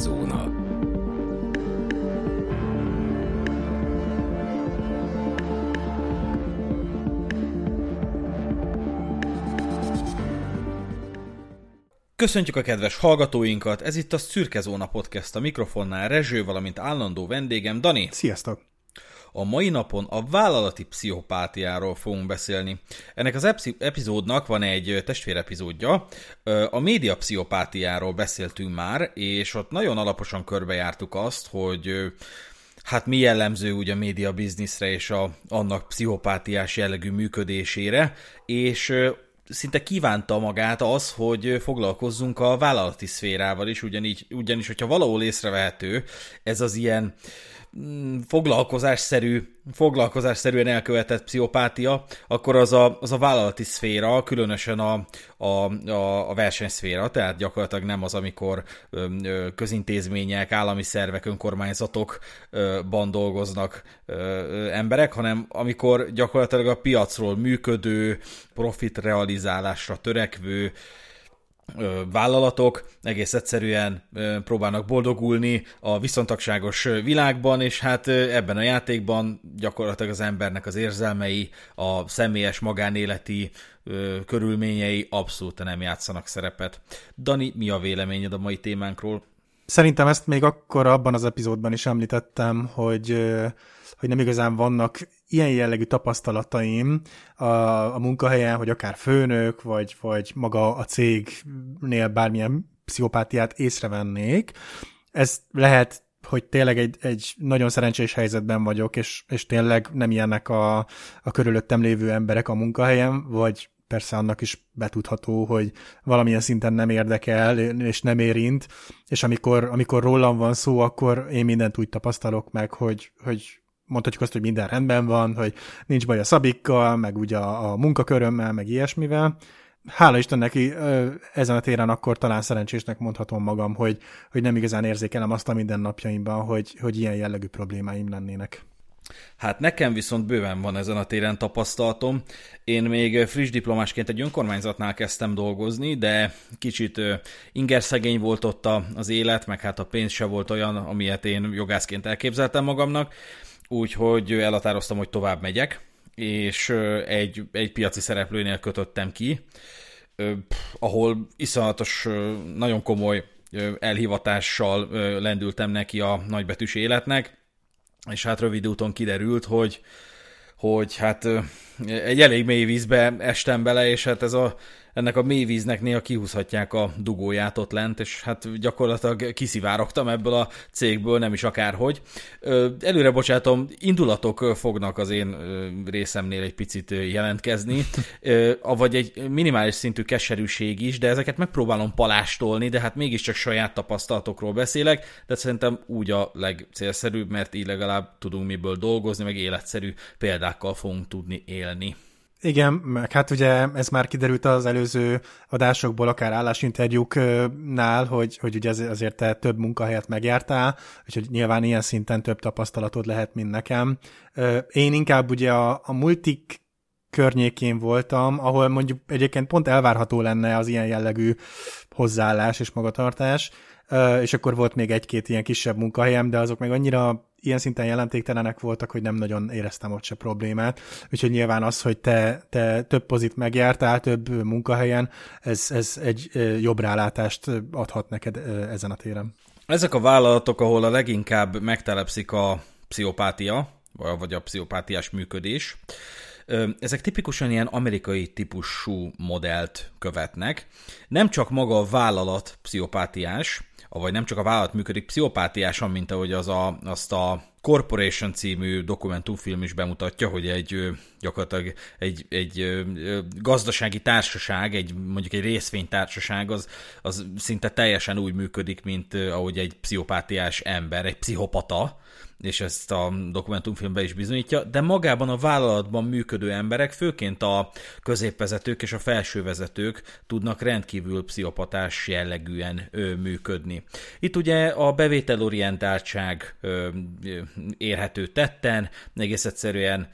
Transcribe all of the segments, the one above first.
Szürke Köszöntjük a kedves hallgatóinkat, ez itt a Szürke Zóna Podcast, a mikrofonnál Rezső, valamint állandó vendégem Dani. Sziasztok! A mai napon a vállalati pszichopátiáról fogunk beszélni. Ennek az epizódnak van egy testvérepizódja. A média pszichopátiáról beszéltünk már, és ott nagyon alaposan körbejártuk azt, hogy hát mi jellemző ugye a média bizniszre és a, annak pszichopátiás jellegű működésére, és szinte kívánta magát az, hogy foglalkozzunk a vállalati szférával is, ugyanígy, ugyanis, hogyha valahol észrevehető ez az ilyen foglalkozásszerű, foglalkozásszerűen elkövetett pszichopátia, akkor az a, az a vállalati szféra, különösen a, a, a, versenyszféra, tehát gyakorlatilag nem az, amikor közintézmények, állami szervek, önkormányzatokban dolgoznak emberek, hanem amikor gyakorlatilag a piacról működő, profit realizálásra törekvő, vállalatok egész egyszerűen próbálnak boldogulni a viszontagságos világban, és hát ebben a játékban gyakorlatilag az embernek az érzelmei, a személyes magánéleti körülményei abszolút nem játszanak szerepet. Dani, mi a véleményed a mai témánkról? Szerintem ezt még akkor abban az epizódban is említettem, hogy hogy nem igazán vannak ilyen jellegű tapasztalataim a, a munkahelyen, hogy akár főnök, vagy, vagy maga a cégnél bármilyen pszichopátiát észrevennék. Ez lehet hogy tényleg egy, egy nagyon szerencsés helyzetben vagyok, és, és tényleg nem ilyenek a, a körülöttem lévő emberek a munkahelyen, vagy persze annak is betudható, hogy valamilyen szinten nem érdekel, és nem érint, és amikor, amikor rólam van szó, akkor én mindent úgy tapasztalok meg, hogy, hogy mondhatjuk azt, hogy minden rendben van, hogy nincs baj a szabikkal, meg ugye a, a munkakörömmel, meg ilyesmivel. Hála Istennek ezen a téren akkor talán szerencsésnek mondhatom magam, hogy, hogy nem igazán érzékelem azt a mindennapjaimban, hogy, hogy ilyen jellegű problémáim lennének. Hát nekem viszont bőven van ezen a téren tapasztalatom. Én még friss diplomásként egy önkormányzatnál kezdtem dolgozni, de kicsit ingerszegény volt ott az élet, meg hát a pénz se volt olyan, amilyet én jogászként elképzeltem magamnak úgyhogy elhatároztam, hogy tovább megyek, és egy, egy piaci szereplőnél kötöttem ki, ahol iszonyatos, nagyon komoly elhivatással lendültem neki a nagybetűs életnek, és hát rövid úton kiderült, hogy, hogy hát egy elég mély vízbe estem bele, és hát ez a ennek a mélyvíznek néha kihúzhatják a dugóját ott lent, és hát gyakorlatilag kiszivárogtam ebből a cégből, nem is akárhogy. Előre bocsátom, indulatok fognak az én részemnél egy picit jelentkezni, vagy egy minimális szintű keserűség is, de ezeket megpróbálom palástolni, de hát mégiscsak saját tapasztalatokról beszélek, de szerintem úgy a legcélszerűbb, mert így legalább tudunk miből dolgozni, meg életszerű példákkal fogunk tudni élni. Igen, meg hát ugye ez már kiderült az előző adásokból, akár állásinterjúknál, hogy, hogy ugye azért te több munkahelyet megjártál, úgyhogy nyilván ilyen szinten több tapasztalatod lehet, mint nekem. Én inkább ugye a, a multik környékén voltam, ahol mondjuk egyébként pont elvárható lenne az ilyen jellegű hozzáállás és magatartás, és akkor volt még egy-két ilyen kisebb munkahelyem, de azok meg annyira ilyen szinten jelentéktelenek voltak, hogy nem nagyon éreztem ott se problémát. Úgyhogy nyilván az, hogy te, te több pozit megjártál, több munkahelyen, ez, ez egy jobb rálátást adhat neked ezen a téren. Ezek a vállalatok, ahol a leginkább megtelepszik a pszichopátia, vagy a pszichopátiás működés, ezek tipikusan ilyen amerikai típusú modellt követnek. Nem csak maga a vállalat pszichopátiás, vagy nem csak a vállalat működik pszichopátiásan, mint ahogy az a, azt a Corporation című dokumentumfilm is bemutatja, hogy egy gyakorlatilag egy, egy gazdasági társaság, egy mondjuk egy részvénytársaság, az, az szinte teljesen úgy működik, mint ahogy egy pszichopátiás ember, egy pszichopata, és ezt a dokumentumfilmben is bizonyítja, de magában a vállalatban működő emberek, főként a középvezetők és a felsővezetők tudnak rendkívül pszichopatás jellegűen ö, működni. Itt ugye a bevételorientáltság ö, érhető tetten, egész egyszerűen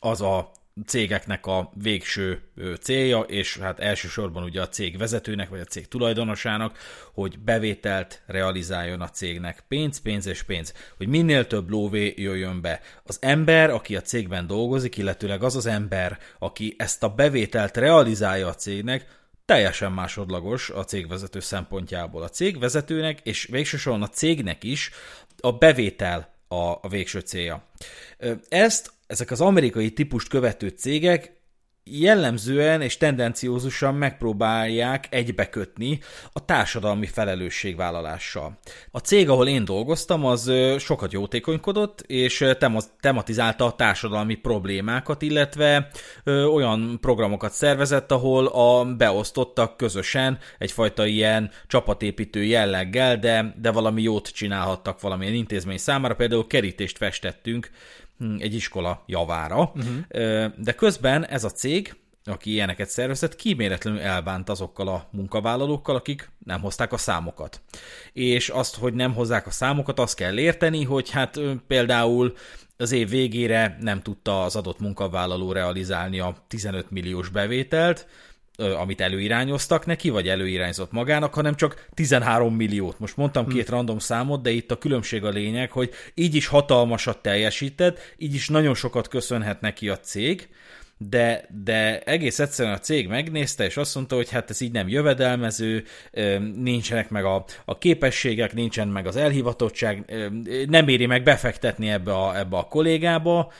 az a cégeknek a végső célja, és hát elsősorban ugye a cég vezetőnek, vagy a cég tulajdonosának, hogy bevételt realizáljon a cégnek. Pénz, pénz és pénz. Hogy minél több lóvé jöjjön be. Az ember, aki a cégben dolgozik, illetőleg az az ember, aki ezt a bevételt realizálja a cégnek, teljesen másodlagos a cégvezető szempontjából. A cégvezetőnek, és végsősorban a cégnek is a bevétel a, a végső célja. Ezt ezek az amerikai típust követő cégek jellemzően és tendenciózusan megpróbálják egybekötni a társadalmi felelősségvállalással. A cég, ahol én dolgoztam, az sokat jótékonykodott, és tematizálta a társadalmi problémákat, illetve olyan programokat szervezett, ahol a beosztottak közösen egyfajta ilyen csapatépítő jelleggel, de, de valami jót csinálhattak valamilyen intézmény számára, például kerítést festettünk egy iskola javára, uh-huh. de közben ez a cég, aki ilyeneket szervezett, kíméletlenül elbánt azokkal a munkavállalókkal, akik nem hozták a számokat. És azt, hogy nem hozzák a számokat, azt kell érteni, hogy hát például az év végére nem tudta az adott munkavállaló realizálni a 15 milliós bevételt, amit előirányoztak neki, vagy előirányzott magának, hanem csak 13 milliót. Most mondtam hm. két random számot, de itt a különbség a lényeg, hogy így is hatalmasat teljesített, így is nagyon sokat köszönhet neki a cég, de, de egész egyszerűen a cég megnézte, és azt mondta, hogy hát ez így nem jövedelmező, nincsenek meg a, a képességek, nincsen meg az elhivatottság, nem éri meg befektetni ebbe a, ebbe a kollégába,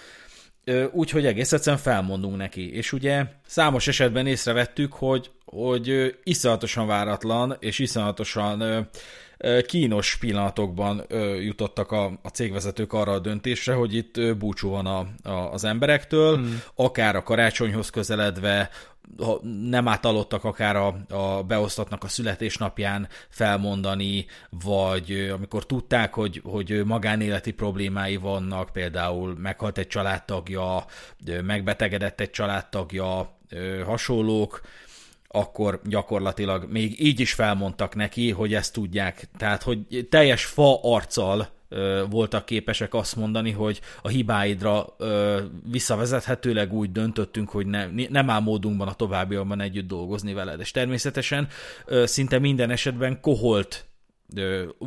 úgyhogy egész egyszerűen felmondunk neki. És ugye számos esetben észrevettük, hogy, hogy iszonyatosan váratlan és iszonyatosan kínos pillanatokban jutottak a, a cégvezetők arra a döntésre, hogy itt búcsú van a, a, az emberektől, hmm. akár a karácsonyhoz közeledve, ha nem átalottak akár a, a beosztatnak a születésnapján felmondani, vagy amikor tudták, hogy, hogy magánéleti problémái vannak, például meghalt egy családtagja, megbetegedett egy családtagja, hasonlók, akkor gyakorlatilag még így is felmondtak neki, hogy ezt tudják. Tehát, hogy teljes fa arccal voltak képesek azt mondani, hogy a hibáidra visszavezethetőleg úgy döntöttünk, hogy ne, nem áll módunkban a továbbiakban együtt dolgozni veled. És természetesen szinte minden esetben koholt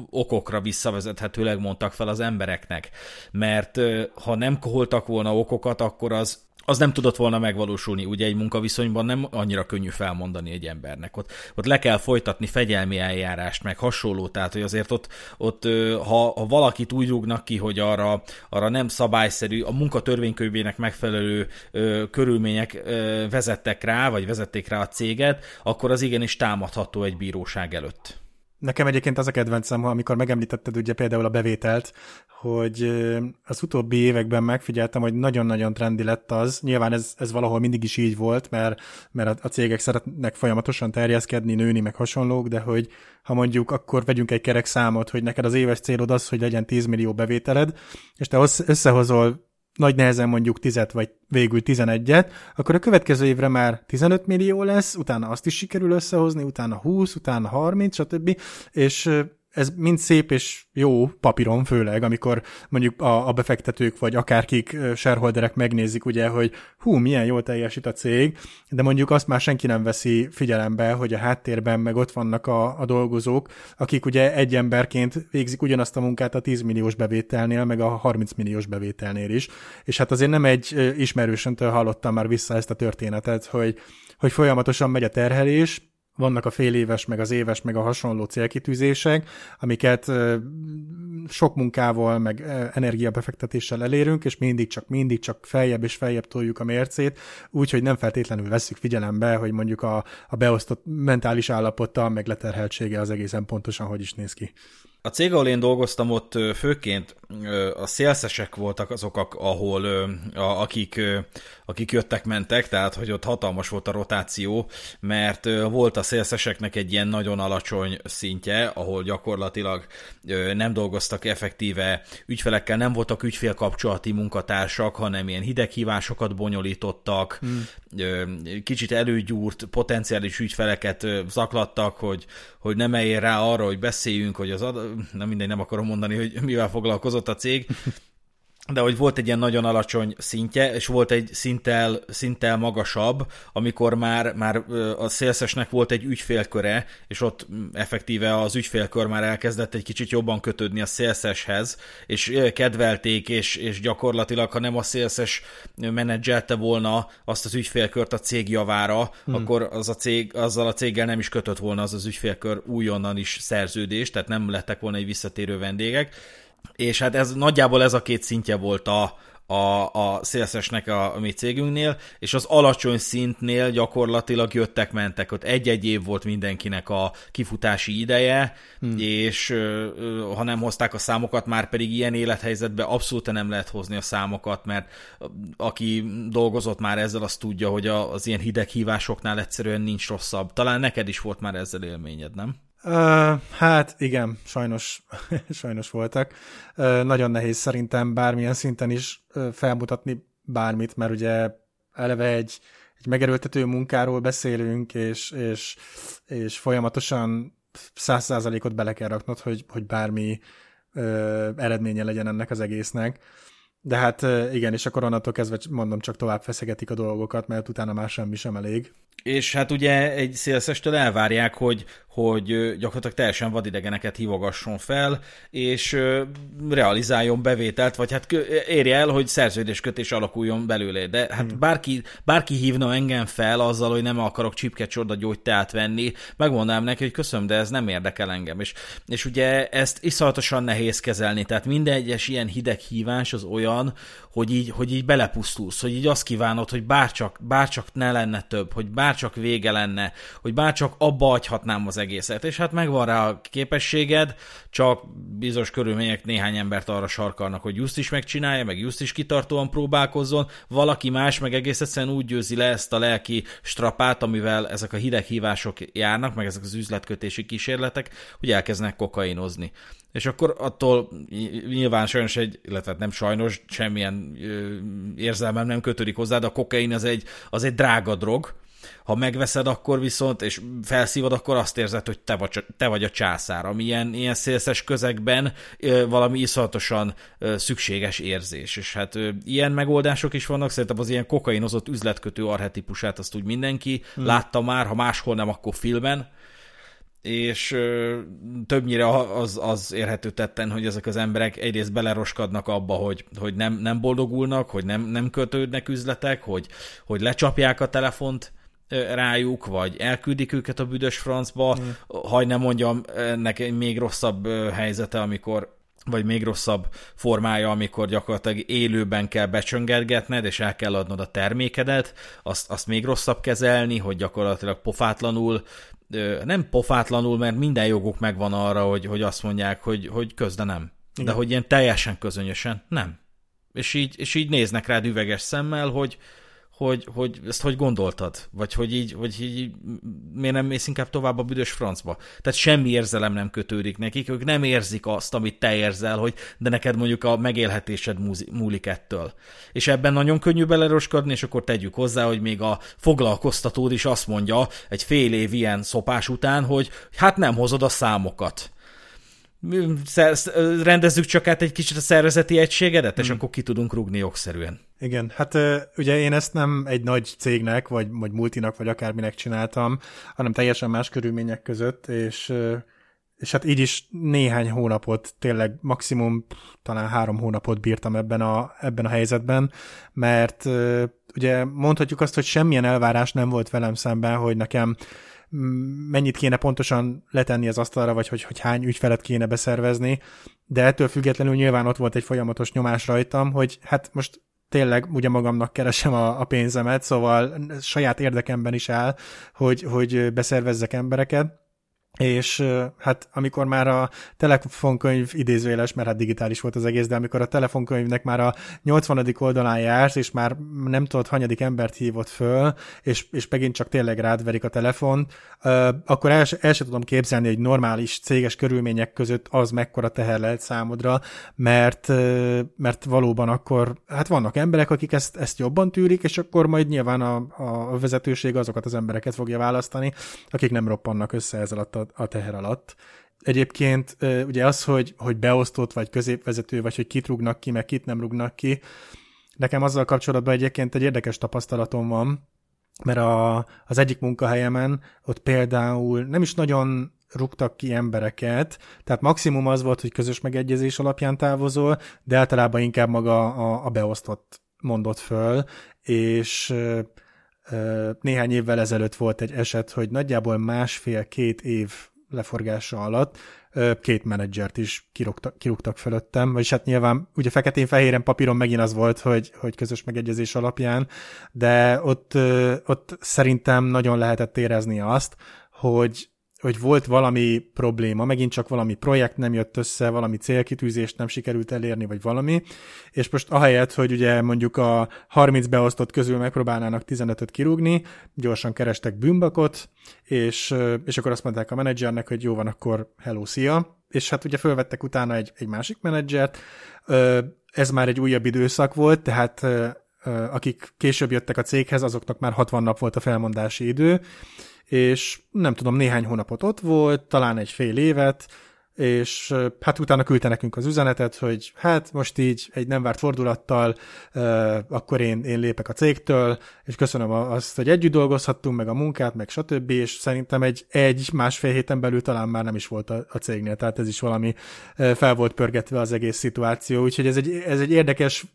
okokra visszavezethetőleg mondtak fel az embereknek. Mert ha nem koholtak volna okokat, akkor az az nem tudott volna megvalósulni. Ugye egy munkaviszonyban nem annyira könnyű felmondani egy embernek. Ott, ott le kell folytatni fegyelmi eljárást, meg hasonló, tehát hogy azért ott, ott ha, ha valakit úgy rúgnak ki, hogy arra, arra nem szabályszerű, a munkatörvénykönyvének megfelelő ö, körülmények ö, vezettek rá, vagy vezették rá a céget, akkor az igenis támadható egy bíróság előtt. Nekem egyébként az a kedvencem, amikor megemlítetted ugye például a bevételt, hogy az utóbbi években megfigyeltem, hogy nagyon-nagyon trendi lett az. Nyilván ez, ez valahol mindig is így volt, mert, mert a cégek szeretnek folyamatosan terjeszkedni, nőni, meg hasonlók, de hogy ha mondjuk akkor vegyünk egy kerek számot, hogy neked az éves célod az, hogy legyen 10 millió bevételed, és te összehozol nagy nehezen mondjuk 10 vagy végül 11-et, akkor a következő évre már 15 millió lesz, utána azt is sikerül összehozni, utána 20, utána 30, stb. És ez mind szép és jó papíron főleg, amikor mondjuk a, a befektetők vagy akárkik shareholderek megnézik ugye, hogy hú, milyen jól teljesít a cég, de mondjuk azt már senki nem veszi figyelembe, hogy a háttérben meg ott vannak a, a dolgozók, akik ugye egy emberként végzik ugyanazt a munkát a 10 milliós bevételnél, meg a 30 milliós bevételnél is. És hát azért nem egy ismerősöntől hallottam már vissza ezt a történetet, hogy, hogy folyamatosan megy a terhelés, vannak a fél meg az éves, meg a hasonló célkitűzések, amiket sok munkával, meg energiabefektetéssel elérünk, és mindig csak, mindig csak feljebb és feljebb toljuk a mércét, úgyhogy nem feltétlenül veszük figyelembe, hogy mondjuk a, a beosztott mentális állapota, meg leterheltsége az egészen pontosan hogy is néz ki. A cég, ahol én dolgoztam, ott főként a szélszesek voltak azok, ahol akik, akik jöttek-mentek, tehát hogy ott hatalmas volt a rotáció, mert volt a szélszeseknek egy ilyen nagyon alacsony szintje, ahol gyakorlatilag nem dolgoztak effektíve ügyfelekkel, nem voltak ügyfélkapcsolati munkatársak, hanem ilyen hideghívásokat bonyolítottak, hmm. kicsit előgyúrt potenciális ügyfeleket zaklattak, hogy, hogy nem eljél rá arra, hogy beszéljünk, hogy az ad... nem mindegy, nem akarom mondani, hogy mivel foglalkozott a cég, de hogy volt egy ilyen nagyon alacsony szintje, és volt egy szinttel, szinttel magasabb, amikor már, már a szélszesnek volt egy ügyfélköre, és ott effektíve az ügyfélkör már elkezdett egy kicsit jobban kötődni a szélszeshez, és kedvelték, és, és gyakorlatilag, ha nem a szélszes menedzselte volna azt az ügyfélkört a cég javára, hmm. akkor az a cég, azzal a céggel nem is kötött volna az az ügyfélkör újonnan is szerződést, tehát nem lettek volna egy visszatérő vendégek és hát ez nagyjából ez a két szintje volt a, a, a CSS-nek a, a mi cégünknél, és az alacsony szintnél gyakorlatilag jöttek-mentek, ott egy-egy év volt mindenkinek a kifutási ideje, hmm. és ha nem hozták a számokat, már pedig ilyen élethelyzetben abszolút nem lehet hozni a számokat, mert aki dolgozott már ezzel, azt tudja, hogy az ilyen hideg hívásoknál egyszerűen nincs rosszabb. Talán neked is volt már ezzel élményed, nem? Uh, hát igen, sajnos, sajnos voltak. Uh, nagyon nehéz szerintem bármilyen szinten is uh, felmutatni bármit, mert ugye eleve egy, egy megerőltető munkáról beszélünk, és, és, és folyamatosan száz százalékot bele kell raknod, hogy, hogy bármi uh, eredménye legyen ennek az egésznek. De hát igen, és akkor onnantól kezdve mondom, csak tovább feszegetik a dolgokat, mert utána már semmi sem elég. És hát ugye egy szélszestől elvárják, hogy, hogy gyakorlatilag teljesen vadidegeneket hívogasson fel, és realizáljon bevételt, vagy hát érje el, hogy szerződéskötés alakuljon belőle. De hát hmm. bárki, bárki hívna engem fel azzal, hogy nem akarok csipket csorda gyógyteát venni, megmondanám neki, hogy köszönöm, de ez nem érdekel engem. És, és ugye ezt iszonyatosan nehéz kezelni, tehát minden egyes ilyen hideg hívás az olyan, hogy így, hogy így belepusztulsz, hogy így azt kívánod, hogy bárcsak, bárcsak ne lenne több, hogy bárcsak vége lenne, hogy bárcsak abba hagyhatnám az egészet. És hát megvan rá a képességed, csak bizonyos körülmények néhány embert arra sarkalnak, hogy just is megcsinálja, meg just is kitartóan próbálkozzon, valaki más meg egész egyszerűen úgy győzi le ezt a lelki strapát, amivel ezek a hideghívások járnak, meg ezek az üzletkötési kísérletek, hogy elkezdenek kokainozni. És akkor attól nyilván sajnos egy, illetve nem sajnos, semmilyen érzelmem nem kötődik hozzá, de a kokain az egy, az egy drága drog, ha megveszed, akkor viszont, és felszívod, akkor azt érzed, hogy te vagy, te vagy a császár, ami ilyen, ilyen szélszes közegben valami iszonyatosan szükséges érzés. És hát ilyen megoldások is vannak, szerintem az ilyen kokainozott üzletkötő arhetipusát azt úgy mindenki hmm. látta már, ha máshol nem, akkor filmen, és többnyire az, az érhető tetten, hogy ezek az emberek egyrészt beleroskadnak abba, hogy, hogy nem, nem boldogulnak, hogy nem, nem kötődnek üzletek, hogy, hogy lecsapják a telefont rájuk, vagy elküldik őket a büdös francba, mm. ha nem mondjam, ennek még rosszabb helyzete, amikor vagy még rosszabb formája, amikor gyakorlatilag élőben kell becsöngetgetned, és el kell adnod a termékedet, azt, azt még rosszabb kezelni, hogy gyakorlatilag pofátlanul nem pofátlanul, mert minden joguk megvan arra, hogy, hogy azt mondják, hogy, hogy közde nem. Igen. De hogy ilyen teljesen közönösen nem. És így, és így néznek rád üveges szemmel, hogy, hogy, hogy ezt hogy gondoltad? Vagy hogy így, hogy így miért nem mész inkább tovább a büdös francba? Tehát semmi érzelem nem kötődik nekik, ők nem érzik azt, amit te érzel, hogy de neked mondjuk a megélhetésed múlik ettől. És ebben nagyon könnyű beleroskadni, és akkor tegyük hozzá, hogy még a foglalkoztatód is azt mondja egy fél év ilyen szopás után, hogy hát nem hozod a számokat rendezzük csak át egy kicsit a szervezeti egységedet, és hmm. akkor ki tudunk rúgni jogszerűen. Igen, hát ugye én ezt nem egy nagy cégnek, vagy, vagy multinak, vagy akárminek csináltam, hanem teljesen más körülmények között, és, és hát így is néhány hónapot, tényleg maximum talán három hónapot bírtam ebben a, ebben a helyzetben, mert ugye mondhatjuk azt, hogy semmilyen elvárás nem volt velem szemben, hogy nekem mennyit kéne pontosan letenni az asztalra, vagy hogy, hogy hány ügyfelet kéne beszervezni, de ettől függetlenül nyilván ott volt egy folyamatos nyomás rajtam, hogy hát most tényleg ugye magamnak keresem a, a pénzemet, szóval saját érdekemben is áll, hogy, hogy beszervezzek embereket, és hát amikor már a telefonkönyv idézőjeles, mert hát digitális volt az egész, de amikor a telefonkönyvnek már a 80. oldalán jársz, és már nem tudod, hanyadik embert hívott föl, és, és megint csak tényleg rád verik a telefon, akkor el, el sem tudom képzelni, hogy normális céges körülmények között az mekkora teher lehet számodra, mert, mert valóban akkor, hát vannak emberek, akik ezt, ezt jobban tűrik, és akkor majd nyilván a, a vezetőség azokat az embereket fogja választani, akik nem roppannak össze ez alatt a, a teher alatt. egyébként ugye az, hogy, hogy beosztott, vagy középvezető, vagy hogy kit rúgnak ki, meg kit nem rúgnak ki, nekem azzal kapcsolatban egyébként egy érdekes tapasztalatom van, mert a, az egyik munkahelyemen ott például nem is nagyon rúgtak ki embereket, tehát maximum az volt, hogy közös megegyezés alapján távozol, de általában inkább maga a, a beosztott mondott föl, és néhány évvel ezelőtt volt egy eset, hogy nagyjából másfél-két év leforgása alatt két menedzsert is kirúgtak, kirúgtak fölöttem, vagyis hát nyilván ugye feketén-fehéren papíron megint az volt, hogy, hogy közös megegyezés alapján, de ott, ott szerintem nagyon lehetett érezni azt, hogy hogy volt valami probléma, megint csak valami projekt nem jött össze, valami célkitűzést nem sikerült elérni, vagy valami, és most ahelyett, hogy ugye mondjuk a 30 beosztott közül megpróbálnának 15-öt kirúgni, gyorsan kerestek bűnbakot, és, és akkor azt mondták a menedzsernek, hogy jó van, akkor hello, szia, és hát ugye fölvettek utána egy, egy másik menedzsert, ez már egy újabb időszak volt, tehát akik később jöttek a céghez, azoknak már 60 nap volt a felmondási idő, és nem tudom, néhány hónapot ott volt, talán egy fél évet, és hát utána küldte nekünk az üzenetet, hogy hát most így egy nem várt fordulattal, akkor én, én lépek a cégtől, és köszönöm azt, hogy együtt dolgozhattunk, meg a munkát, meg stb., és szerintem egy, egy másfél héten belül talán már nem is volt a, a cégnél, tehát ez is valami fel volt pörgetve az egész szituáció, úgyhogy ez egy, ez egy érdekes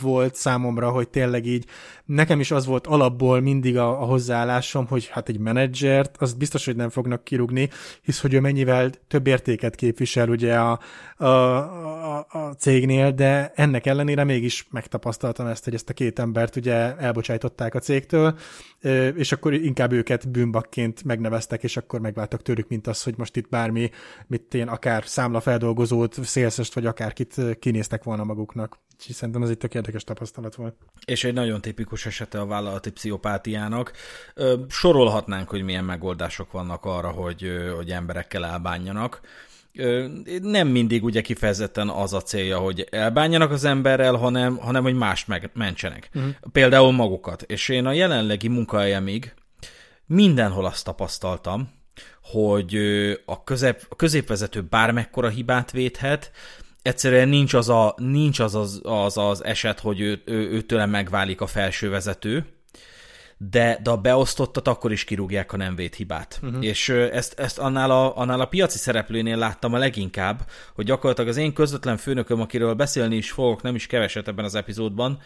volt számomra, hogy tényleg így nekem is az volt alapból mindig a, a hozzáállásom, hogy hát egy menedzsert, azt biztos, hogy nem fognak kirúgni, hisz hogy ő mennyivel több értéket képvisel ugye a, a, a, a cégnél, de ennek ellenére mégis megtapasztaltam ezt, hogy ezt a két embert ugye elbocsájtották a cégtől, és akkor inkább őket bűnbakként megneveztek, és akkor megváltak tőlük, mint az, hogy most itt bármi, mit én akár számlafeldolgozót, szélszest, vagy akárkit kinéztek volna maguknak. Úgyhogy szerintem ez egy tök érdekes tapasztalat volt. És egy nagyon tipikus esete a vállalati pszichopátiának. Sorolhatnánk, hogy milyen megoldások vannak arra, hogy, hogy emberekkel elbánjanak nem mindig ugye kifejezetten az a célja, hogy elbánjanak az emberrel, hanem, hanem hogy mást megmentsenek. Uh-huh. Például magukat. És én a jelenlegi munkahelyemig mindenhol azt tapasztaltam, hogy a, közep, a középvezető bármekkora hibát védhet, egyszerűen nincs az a, nincs az, az, az, az eset, hogy ő, ő, őtőle megválik a felső vezető, de, de a beosztottat akkor is kirúgják, ha nem véd hibát. Uh-huh. És ezt, ezt annál, a, annál a piaci szereplőnél láttam a leginkább, hogy gyakorlatilag az én közvetlen főnököm, akiről beszélni is fogok, nem is keveset ebben az epizódban,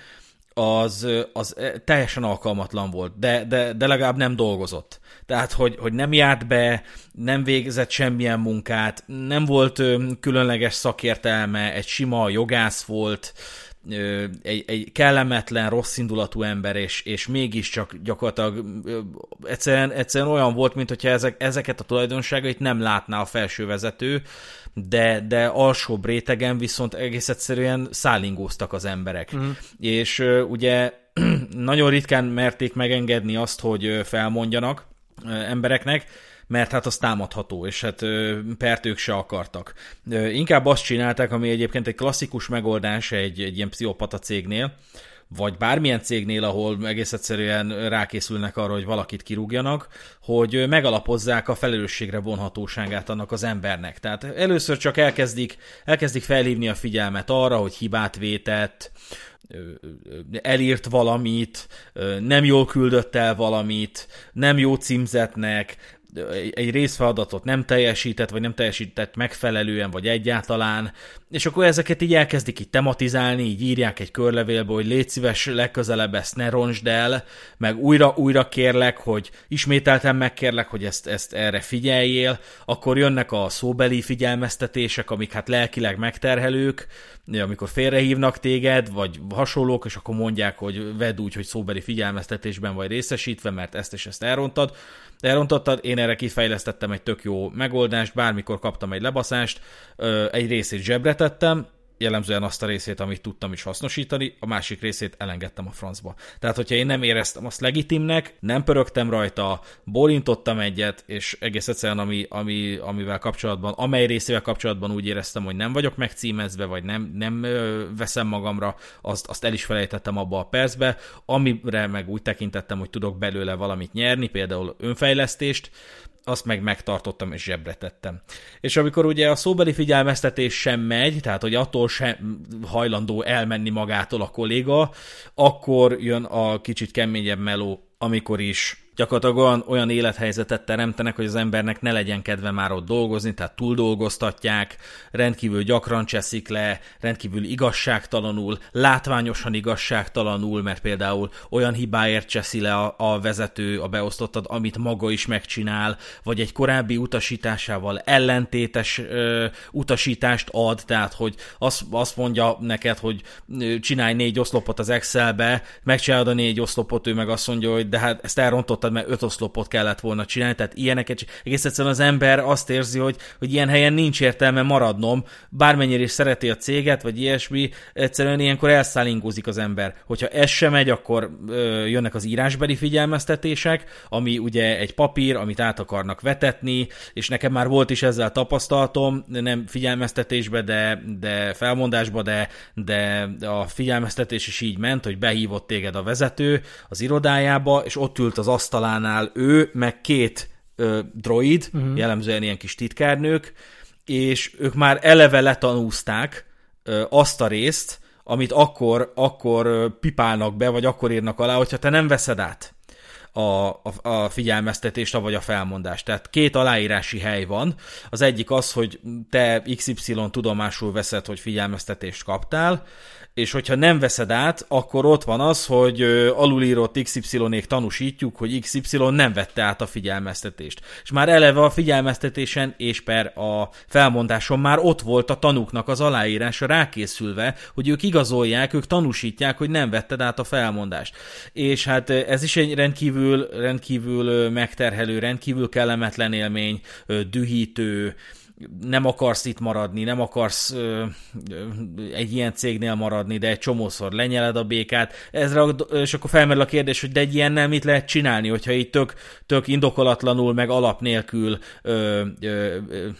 az, az teljesen alkalmatlan volt, de, de, de legalább nem dolgozott. Tehát, hogy, hogy nem járt be, nem végzett semmilyen munkát, nem volt különleges szakértelme, egy sima jogász volt, egy, egy kellemetlen, rossz indulatú ember, és, és mégiscsak gyakorlatilag egyszerűen, egyszerűen olyan volt, mint hogyha ezek, ezeket a tulajdonságait nem látná a felső vezető, de, de alsóbb rétegen viszont egész egyszerűen szállingóztak az emberek. Mm. És ugye nagyon ritkán merték megengedni azt, hogy felmondjanak embereknek, mert hát az támadható, és hát pert ők se akartak. Inkább azt csinálták, ami egyébként egy klasszikus megoldás egy, egy ilyen pszichopata cégnél, vagy bármilyen cégnél, ahol egész egyszerűen rákészülnek arra, hogy valakit kirúgjanak, hogy megalapozzák a felelősségre vonhatóságát annak az embernek. Tehát először csak elkezdik, elkezdik felhívni a figyelmet arra, hogy hibát vétett, elírt valamit, nem jól küldött el valamit, nem jó címzetnek, egy részfeladatot nem teljesített, vagy nem teljesített megfelelően, vagy egyáltalán, és akkor ezeket így elkezdik így tematizálni, így írják egy körlevélbe, hogy légy szíves, legközelebb ezt ne roncsd el, meg újra, újra kérlek, hogy ismételten megkérlek, hogy ezt, ezt erre figyeljél, akkor jönnek a szóbeli figyelmeztetések, amik hát lelkileg megterhelők, amikor félrehívnak téged, vagy hasonlók, és akkor mondják, hogy vedd úgy, hogy szóbeli figyelmeztetésben vagy részesítve, mert ezt és ezt elrontad, elrontottad, én erre kifejlesztettem egy tök jó megoldást, bármikor kaptam egy lebaszást, egy részét zsebre tettem, jellemzően azt a részét, amit tudtam is hasznosítani, a másik részét elengedtem a francba. Tehát, hogyha én nem éreztem azt legitimnek, nem pörögtem rajta, bolintottam egyet, és egész egyszerűen, ami, ami, amivel kapcsolatban, amely részével kapcsolatban úgy éreztem, hogy nem vagyok megcímezve, vagy nem, nem veszem magamra, azt, azt el is felejtettem abba a percbe, amire meg úgy tekintettem, hogy tudok belőle valamit nyerni, például önfejlesztést, azt meg megtartottam és zsebre tettem. És amikor ugye a szóbeli figyelmeztetés sem megy, tehát hogy attól sem hajlandó elmenni magától a kolléga, akkor jön a kicsit keményebb meló, amikor is. Gyakorlatilag olyan, olyan élethelyzetet teremtenek, hogy az embernek ne legyen kedve már ott dolgozni, tehát túldolgoztatják, rendkívül gyakran cseszik le, rendkívül igazságtalanul, látványosan igazságtalanul, mert például olyan hibáért cseszi le a, a vezető, a beosztottad, amit maga is megcsinál, vagy egy korábbi utasításával ellentétes ö, utasítást ad, tehát hogy azt, azt mondja neked, hogy csinálj négy oszlopot az Excelbe, megcsinálod a négy oszlopot, ő meg azt mondja, hogy de hát ezt elrontottad mert öt oszlopot kellett volna csinálni, tehát ilyeneket, egész egyszerűen az ember azt érzi, hogy, hogy ilyen helyen nincs értelme maradnom, bármennyire is szereti a céget, vagy ilyesmi, egyszerűen ilyenkor elszállingózik az ember. Hogyha ez sem megy, akkor ö, jönnek az írásbeli figyelmeztetések, ami ugye egy papír, amit át akarnak vetetni, és nekem már volt is ezzel tapasztalatom, nem figyelmeztetésbe, de, de felmondásba, de, de a figyelmeztetés is így ment, hogy behívott téged a vezető az irodájába, és ott ült az asztal asztalánál ő, meg két ö, droid, uh-huh. jellemzően ilyen kis titkárnők, és ők már eleve letanúzták ö, azt a részt, amit akkor, akkor pipálnak be, vagy akkor írnak alá, hogyha te nem veszed át a, a, a figyelmeztetést, vagy a felmondást. Tehát két aláírási hely van. Az egyik az, hogy te XY tudomásul veszed, hogy figyelmeztetést kaptál, és hogyha nem veszed át, akkor ott van az, hogy alulírott XY-ék tanúsítjuk, hogy XY nem vette át a figyelmeztetést. És már eleve a figyelmeztetésen és per a felmondáson már ott volt a tanúknak az aláírása rákészülve, hogy ők igazolják, ők tanúsítják, hogy nem vetted át a felmondást. És hát ez is egy rendkívül, rendkívül megterhelő, rendkívül kellemetlen élmény, dühítő, nem akarsz itt maradni, nem akarsz ö, ö, egy ilyen cégnél maradni, de egy csomószor lenyeled a békát, ezre, és akkor felmerül a kérdés, hogy de egy ilyennel mit lehet csinálni, hogyha itt tök, tök indokolatlanul, meg alap nélkül ö, ö,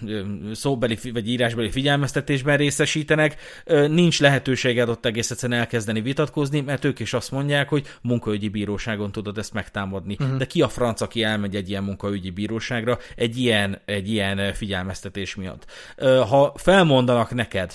ö, szóbeli vagy írásbeli figyelmeztetésben részesítenek, ö, nincs lehetőséged ott egész egyszerűen elkezdeni vitatkozni, mert ők is azt mondják, hogy munkaügyi bíróságon tudod ezt megtámadni. Uh-huh. De ki a franc, aki elmegy egy ilyen munkaügyi bíróságra egy ilyen, egy ilyen figyelmeztetés fizetés miatt. Ha felmondanak neked,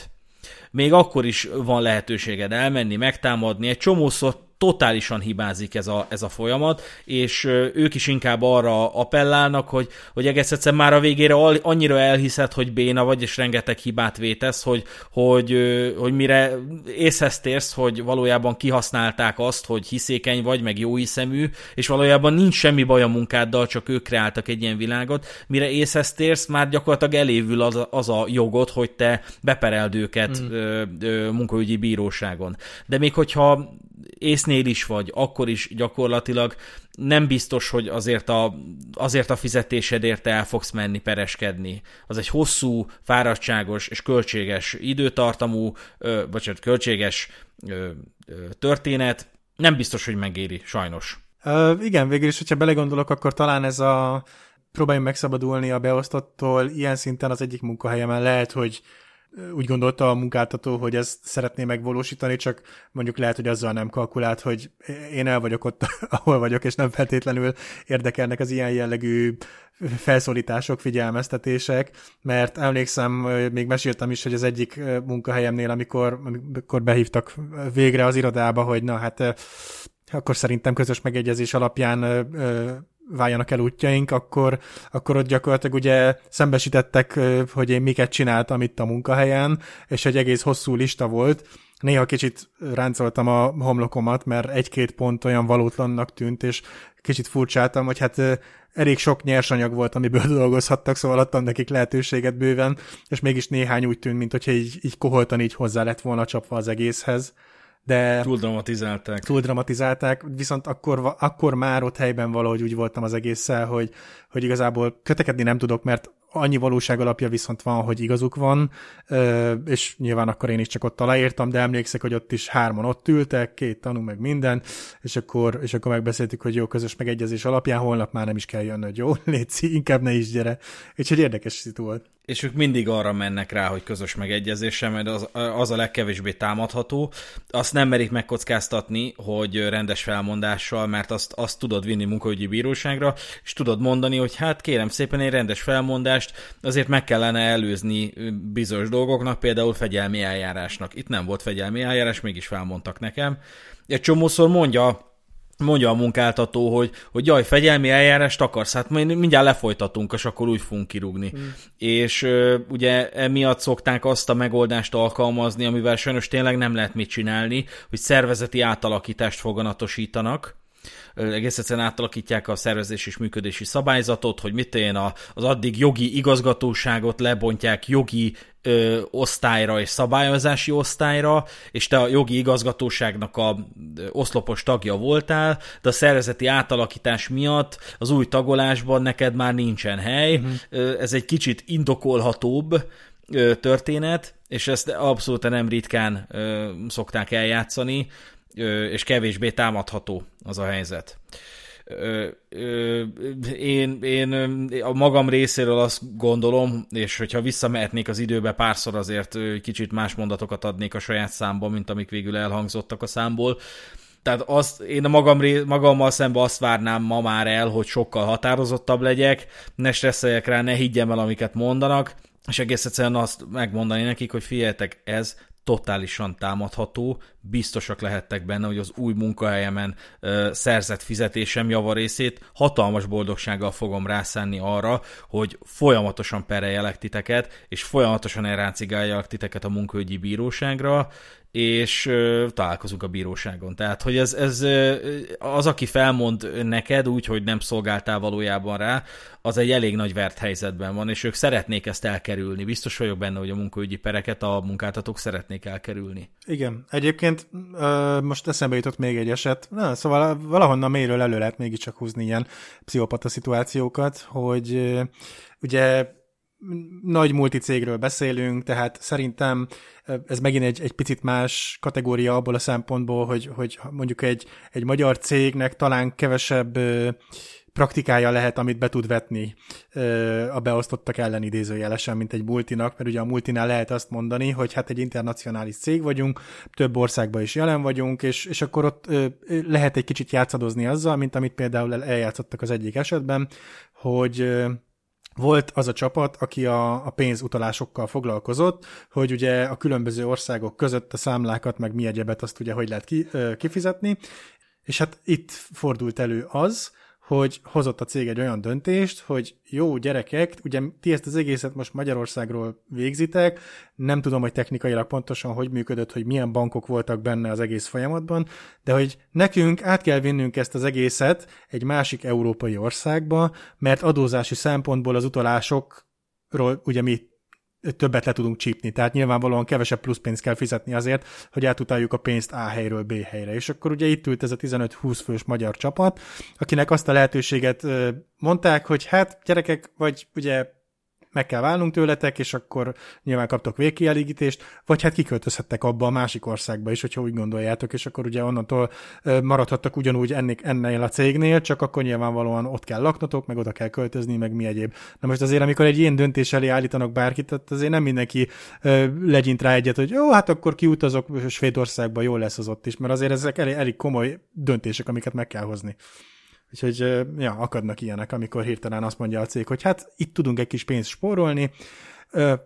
még akkor is van lehetőséged elmenni, megtámadni, egy csomószor totálisan hibázik ez a, ez a folyamat, és ők is inkább arra appellálnak, hogy, hogy egész egyszer már a végére annyira elhiszed, hogy béna vagy, és rengeteg hibát vétesz, hogy, hogy, hogy mire észhez térsz, hogy valójában kihasználták azt, hogy hiszékeny vagy, meg jó hiszemű, és valójában nincs semmi baj a munkáddal, csak ők kreáltak egy ilyen világot, mire észhez térsz, már gyakorlatilag elévül az, az a jogod, hogy te bepereld őket mm. ö, ö, munkaügyi bíróságon. De még hogyha észnél is vagy, akkor is gyakorlatilag nem biztos, hogy azért a, azért a fizetésedért el fogsz menni pereskedni. Az egy hosszú, fáradtságos és költséges időtartamú, ö, bocsánat, költséges ö, ö, történet. Nem biztos, hogy megéri, sajnos. Uh, igen, végül is, hogyha belegondolok, akkor talán ez a próbáljunk megszabadulni a beosztottól, ilyen szinten az egyik munkahelyemen lehet, hogy úgy gondolta a munkáltató, hogy ezt szeretné megvalósítani, csak mondjuk lehet, hogy azzal nem kalkulált, hogy én el vagyok ott, ahol vagyok, és nem feltétlenül érdekelnek az ilyen jellegű felszólítások, figyelmeztetések, mert emlékszem, még meséltem is, hogy az egyik munkahelyemnél, amikor, amikor behívtak végre az irodába, hogy na hát akkor szerintem közös megegyezés alapján váljanak el útjaink, akkor, akkor ott gyakorlatilag ugye szembesítettek, hogy én miket csináltam itt a munkahelyen, és egy egész hosszú lista volt. Néha kicsit ráncoltam a homlokomat, mert egy-két pont olyan valótlannak tűnt, és kicsit furcsáltam, hogy hát elég sok nyersanyag volt, amiből dolgozhattak, szóval adtam nekik lehetőséget bőven, és mégis néhány úgy tűnt, mint hogyha így, így koholtan így hozzá lett volna csapva az egészhez de... Túl dramatizálták. Túl dramatizálták, viszont akkor, akkor már ott helyben valahogy úgy voltam az egésszel, hogy, hogy igazából kötekedni nem tudok, mert annyi valóság alapja viszont van, hogy igazuk van, és nyilván akkor én is csak ott aláírtam, de emlékszek, hogy ott is hárman ott ültek, két tanú, meg minden, és akkor, és akkor megbeszéltük, hogy jó, közös megegyezés alapján holnap már nem is kell hogy jó, létszi, inkább ne is gyere. Úgyhogy érdekes szitu volt és ők mindig arra mennek rá, hogy közös megegyezéssel, mert az, az a legkevésbé támadható. Azt nem merik megkockáztatni, hogy rendes felmondással, mert azt, azt tudod vinni munkaügyi bíróságra, és tudod mondani, hogy hát kérem szépen egy rendes felmondást azért meg kellene előzni bizonyos dolgoknak, például fegyelmi eljárásnak. Itt nem volt fegyelmi eljárás, mégis felmondtak nekem. Egy csomószor mondja mondja a munkáltató, hogy, hogy jaj, fegyelmi eljárást akarsz, hát mindjárt lefolytatunk, és akkor úgy fogunk kirúgni. Mm. És ö, ugye emiatt szokták azt a megoldást alkalmazni, amivel sajnos tényleg nem lehet mit csinálni, hogy szervezeti átalakítást foganatosítanak, egész egyszerűen átalakítják a szervezés és működési szabályzatot, hogy mit én az addig jogi igazgatóságot lebontják jogi ö, osztályra és szabályozási osztályra, és te a jogi igazgatóságnak a oszlopos tagja voltál, de a szervezeti átalakítás miatt az új tagolásban neked már nincsen hely. Uh-huh. Ez egy kicsit indokolhatóbb történet, és ezt abszolút nem ritkán szokták eljátszani, és kevésbé támadható az a helyzet. Én, én a magam részéről azt gondolom, és hogyha visszamehetnék az időbe, párszor azért kicsit más mondatokat adnék a saját számba, mint amik végül elhangzottak a számból. Tehát azt, én a magam, magammal szemben azt várnám ma már el, hogy sokkal határozottabb legyek, ne stresszeljek rá, ne higgyem el, amiket mondanak, és egész egyszerűen azt megmondani nekik, hogy figyeljetek, ez totálisan támadható, biztosak lehettek benne, hogy az új munkahelyemen ö, szerzett fizetésem javarészét hatalmas boldogsággal fogom rászánni arra, hogy folyamatosan pereljelek titeket, és folyamatosan elráncigáljalak titeket a munkaügyi bíróságra, és találkozunk a bíróságon. Tehát, hogy ez, ez az, aki felmond neked úgy, hogy nem szolgáltál valójában rá, az egy elég nagy vert helyzetben van, és ők szeretnék ezt elkerülni. Biztos vagyok benne, hogy a munkaügyi pereket a munkáltatók szeretnék elkerülni. Igen. Egyébként most eszembe jutott még egy eset. Na, szóval valahonnan mélyről elő lehet mégiscsak húzni ilyen pszichopata szituációkat, hogy ugye nagy multicégről beszélünk, tehát szerintem ez megint egy, egy picit más kategória abból a szempontból, hogy, hogy mondjuk egy, egy magyar cégnek talán kevesebb praktikája lehet, amit be tud vetni a beosztottak ellen idézőjelesen, mint egy multinak, mert ugye a multinál lehet azt mondani, hogy hát egy internacionális cég vagyunk, több országban is jelen vagyunk, és, és akkor ott lehet egy kicsit játszadozni azzal, mint amit például eljátszottak az egyik esetben, hogy volt az a csapat, aki a, a pénzutalásokkal foglalkozott, hogy ugye a különböző országok között a számlákat, meg mi egyebet azt ugye hogy lehet ki, kifizetni, és hát itt fordult elő az, hogy hozott a cég egy olyan döntést, hogy jó gyerekek, ugye ti ezt az egészet most Magyarországról végzitek, nem tudom, hogy technikailag pontosan hogy működött, hogy milyen bankok voltak benne az egész folyamatban, de hogy nekünk át kell vinnünk ezt az egészet egy másik európai országba, mert adózási szempontból az utalásokról ugye mi többet le tudunk csípni. Tehát nyilvánvalóan kevesebb plusz pénzt kell fizetni azért, hogy átutáljuk a pénzt A helyről B helyre. És akkor ugye itt ült ez a 15-20 fős magyar csapat, akinek azt a lehetőséget mondták, hogy hát gyerekek, vagy ugye meg kell válnunk tőletek, és akkor nyilván kaptok végkielégítést, vagy hát kiköltözhettek abba a másik országba is, hogyha úgy gondoljátok, és akkor ugye onnantól maradhattak ugyanúgy ennek, ennél a cégnél, csak akkor nyilvánvalóan ott kell laknotok, meg oda kell költözni, meg mi egyéb. Na most azért, amikor egy ilyen döntés elé állítanak bárkit, tehát azért nem mindenki legyint rá egyet, hogy jó, hát akkor kiutazok Svédországba, jól lesz az ott is, mert azért ezek elég, elég komoly döntések, amiket meg kell hozni. Úgyhogy ja, akadnak ilyenek, amikor hirtelen azt mondja a cég, hogy hát itt tudunk egy kis pénzt spórolni,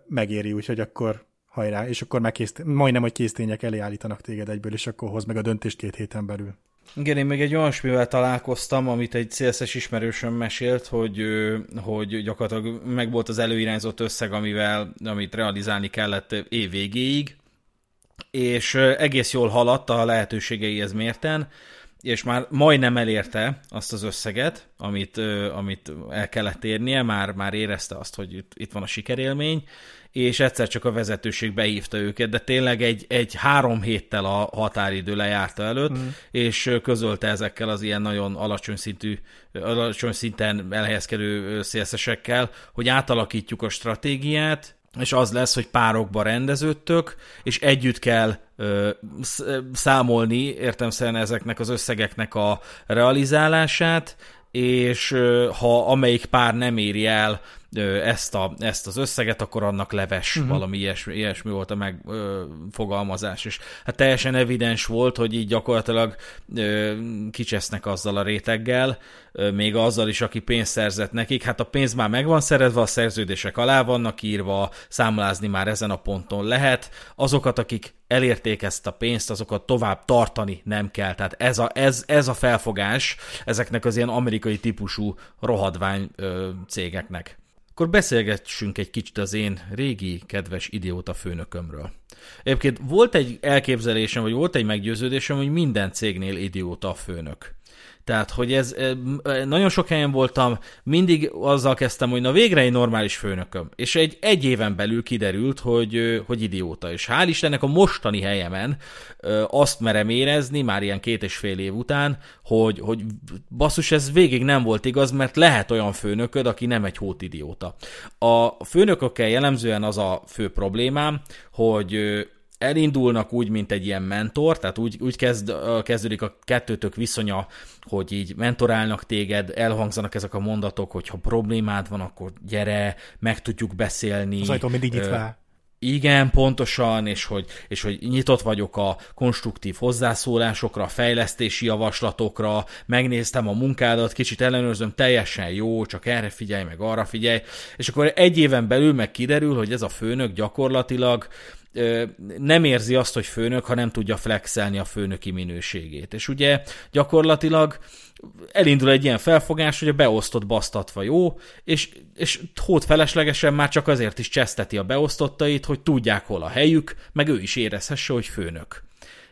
megéri, úgyhogy akkor hajrá, és akkor megkész, majdnem, hogy késztények elé állítanak téged egyből, és akkor hoz meg a döntést két héten belül. Igen, én még egy olyasmivel találkoztam, amit egy CSS ismerősöm mesélt, hogy, hogy gyakorlatilag meg volt az előirányzott összeg, amivel, amit realizálni kellett év végéig, és egész jól haladt a lehetőségeihez mérten, és már majdnem elérte azt az összeget, amit, amit el kellett érnie, már, már érezte azt, hogy itt, itt van a sikerélmény, és egyszer csak a vezetőség behívta őket, de tényleg egy, egy három héttel a határidő lejárta előtt, mm. és közölte ezekkel az ilyen nagyon alacsony szintű, alacsony szinten elhelyezkedő szélszesekkel, hogy átalakítjuk a stratégiát, és az lesz, hogy párokba rendeződtök, és együtt kell ö, számolni, értem szerint ezeknek az összegeknek a realizálását, és ha amelyik pár nem éri el ezt, a, ezt az összeget, akkor annak leves, uh-huh. valami ilyesmi, ilyesmi volt a megfogalmazás, és hát teljesen evidens volt, hogy így gyakorlatilag ö, kicsesznek azzal a réteggel, ö, még azzal is, aki pénzt szerzett nekik, hát a pénz már megvan szerezve, a szerződések alá vannak írva, számlázni már ezen a ponton lehet, azokat, akik elérték ezt a pénzt, azokat tovább tartani nem kell. Tehát ez a, ez, ez a felfogás ezeknek az ilyen amerikai típusú rohadvány ö, cégeknek. Akkor beszélgessünk egy kicsit az én régi, kedves idióta főnökömről. Egyébként volt egy elképzelésem, vagy volt egy meggyőződésem, hogy minden cégnél idióta a főnök. Tehát, hogy ez nagyon sok helyen voltam, mindig azzal kezdtem, hogy na végre egy normális főnököm. És egy, egy éven belül kiderült, hogy, hogy idióta. És hál' Istennek a mostani helyemen azt merem érezni, már ilyen két és fél év után, hogy, hogy basszus, ez végig nem volt igaz, mert lehet olyan főnököd, aki nem egy hót idióta. A főnökökkel jellemzően az a fő problémám, hogy elindulnak úgy, mint egy ilyen mentor, tehát úgy, úgy kezd, kezdődik a kettőtök viszonya, hogy így mentorálnak téged, elhangzanak ezek a mondatok, hogy ha problémád van, akkor gyere, meg tudjuk beszélni. Az ajtó mindig nyitva. Igen, pontosan, és hogy, és hogy nyitott vagyok a konstruktív hozzászólásokra, a fejlesztési javaslatokra, megnéztem a munkádat, kicsit ellenőrzöm, teljesen jó, csak erre figyelj, meg arra figyelj, és akkor egy éven belül meg kiderül, hogy ez a főnök gyakorlatilag nem érzi azt, hogy főnök, ha nem tudja flexelni a főnöki minőségét. És ugye gyakorlatilag elindul egy ilyen felfogás, hogy a beosztott basztatva jó, és, és hót feleslegesen már csak azért is cseszteti a beosztottait, hogy tudják hol a helyük, meg ő is érezhesse, hogy főnök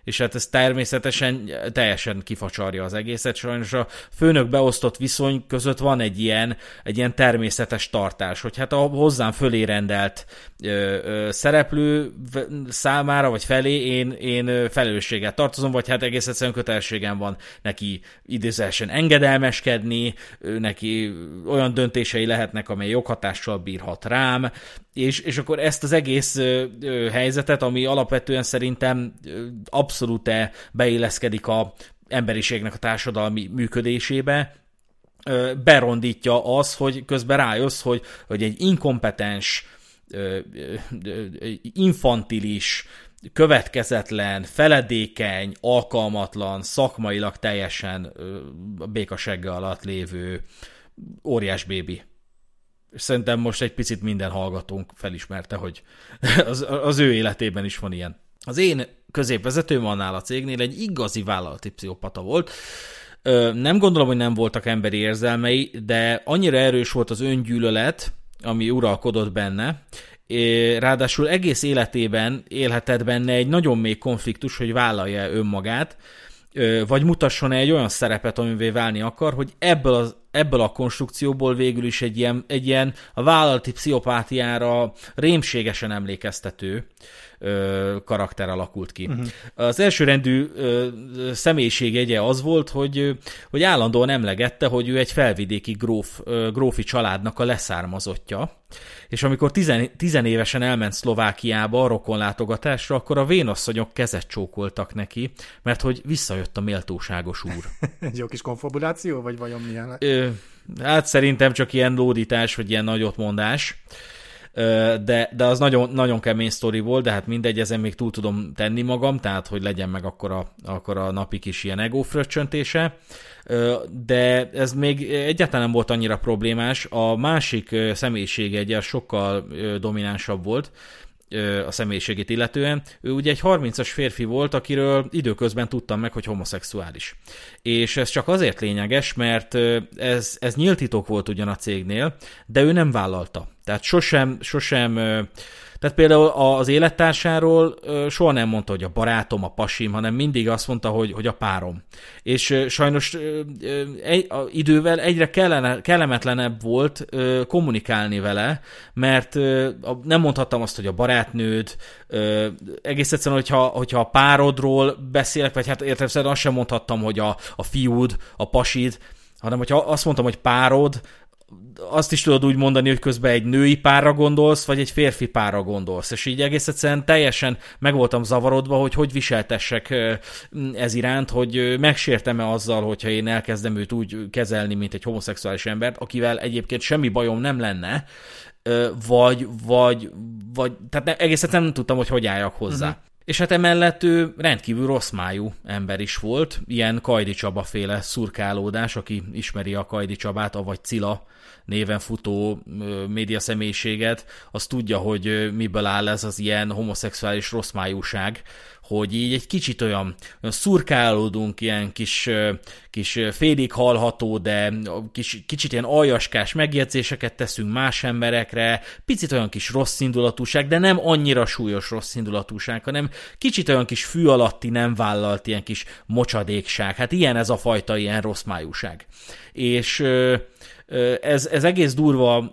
és hát ez természetesen teljesen kifacsarja az egészet. Sajnos a főnök beosztott viszony között van egy ilyen, egy ilyen természetes tartás, hogy hát a hozzám fölé rendelt ö, ö, szereplő számára, vagy felé én, én felelősséget tartozom, vagy hát egész egyszerűen kötelességem van neki idézősen engedelmeskedni, neki olyan döntései lehetnek, amely joghatással bírhat rám, és, és akkor ezt az egész ö, ö, helyzetet, ami alapvetően szerintem abszolút beilleszkedik a emberiségnek a társadalmi működésébe, ö, berondítja az, hogy közben rájössz, hogy, hogy egy inkompetens, ö, ö, infantilis, következetlen, feledékeny, alkalmatlan, szakmailag teljesen békasegge alatt lévő óriás bébi és szerintem most egy picit minden hallgatónk felismerte, hogy az, az ő életében is van ilyen. Az én középvezetőm annál a cégnél egy igazi vállalati pszichopata volt. Nem gondolom, hogy nem voltak emberi érzelmei, de annyira erős volt az öngyűlölet, ami uralkodott benne, ráadásul egész életében élhetett benne egy nagyon mély konfliktus, hogy vállalja önmagát, vagy mutasson egy olyan szerepet, amivé válni akar, hogy ebből, az, ebből a konstrukcióból végül is egy ilyen, egy ilyen a vállalati pszichopátiára rémségesen emlékeztető ö, karakter alakult ki. Uh-huh. Az elsőrendű ö, személyiségjegye az volt, hogy, hogy állandóan emlegette, hogy ő egy felvidéki gróf, ö, grófi családnak a leszármazottja, és amikor tizen, tizenévesen elment Szlovákiába a rokonlátogatásra, akkor a vénasszonyok kezet csókoltak neki, mert hogy visszajött a méltóságos úr. Egy jó kis konfabuláció, vagy vajon milyen? Ö, hát szerintem csak ilyen lódítás, vagy ilyen nagyotmondás de, de az nagyon, nagyon kemény sztori volt, de hát mindegy, ezen még túl tudom tenni magam, tehát hogy legyen meg akkor a, akkor a napi kis ilyen ego fröccsöntése, de ez még egyáltalán nem volt annyira problémás, a másik személyisége egy sokkal dominánsabb volt, a személyiségét illetően. Ő ugye egy 30-as férfi volt, akiről időközben tudtam meg, hogy homoszexuális. És ez csak azért lényeges, mert ez, ez nyílt volt ugyan a cégnél, de ő nem vállalta. Tehát sosem, sosem tehát például az élettársáról soha nem mondta, hogy a barátom, a pasim, hanem mindig azt mondta, hogy, hogy a párom. És sajnos egy, a, idővel egyre kellene, kellemetlenebb volt kommunikálni vele, mert nem mondhattam azt, hogy a barátnőd, egész egyszerűen, hogyha, hogyha a párodról beszélek, vagy hát értelemszerűen azt sem mondhattam, hogy a, a fiúd, a pasid, hanem hogyha azt mondtam, hogy párod, azt is tudod úgy mondani, hogy közben egy női párra gondolsz, vagy egy férfi párra gondolsz. És így egész egyszerűen teljesen meg voltam zavarodva, hogy hogy viseltessek ez iránt, hogy megsértem-e azzal, hogyha én elkezdem őt úgy kezelni, mint egy homoszexuális embert, akivel egyébként semmi bajom nem lenne, vagy, vagy, vagy tehát egész egyszerűen nem tudtam, hogy hogy álljak hozzá. Uh-huh. És hát emellett ő rendkívül rossz májú ember is volt, ilyen Kajdi Csaba féle szurkálódás, aki ismeri a Kajdi Csabát, avagy Cila néven futó média személyiséget, az tudja, hogy miből áll ez az ilyen homoszexuális rosszmájúság, hogy így egy kicsit olyan, olyan szurkálódunk, ilyen kis, kis félig hallható, de kis, kicsit ilyen aljaskás megjegyzéseket teszünk más emberekre, picit olyan kis rossz indulatúság, de nem annyira súlyos rossz indulatúság, hanem kicsit olyan kis fű alatti, nem vállalt ilyen kis mocsadékság. Hát ilyen ez a fajta ilyen rossz májúság. És ez, ez egész durva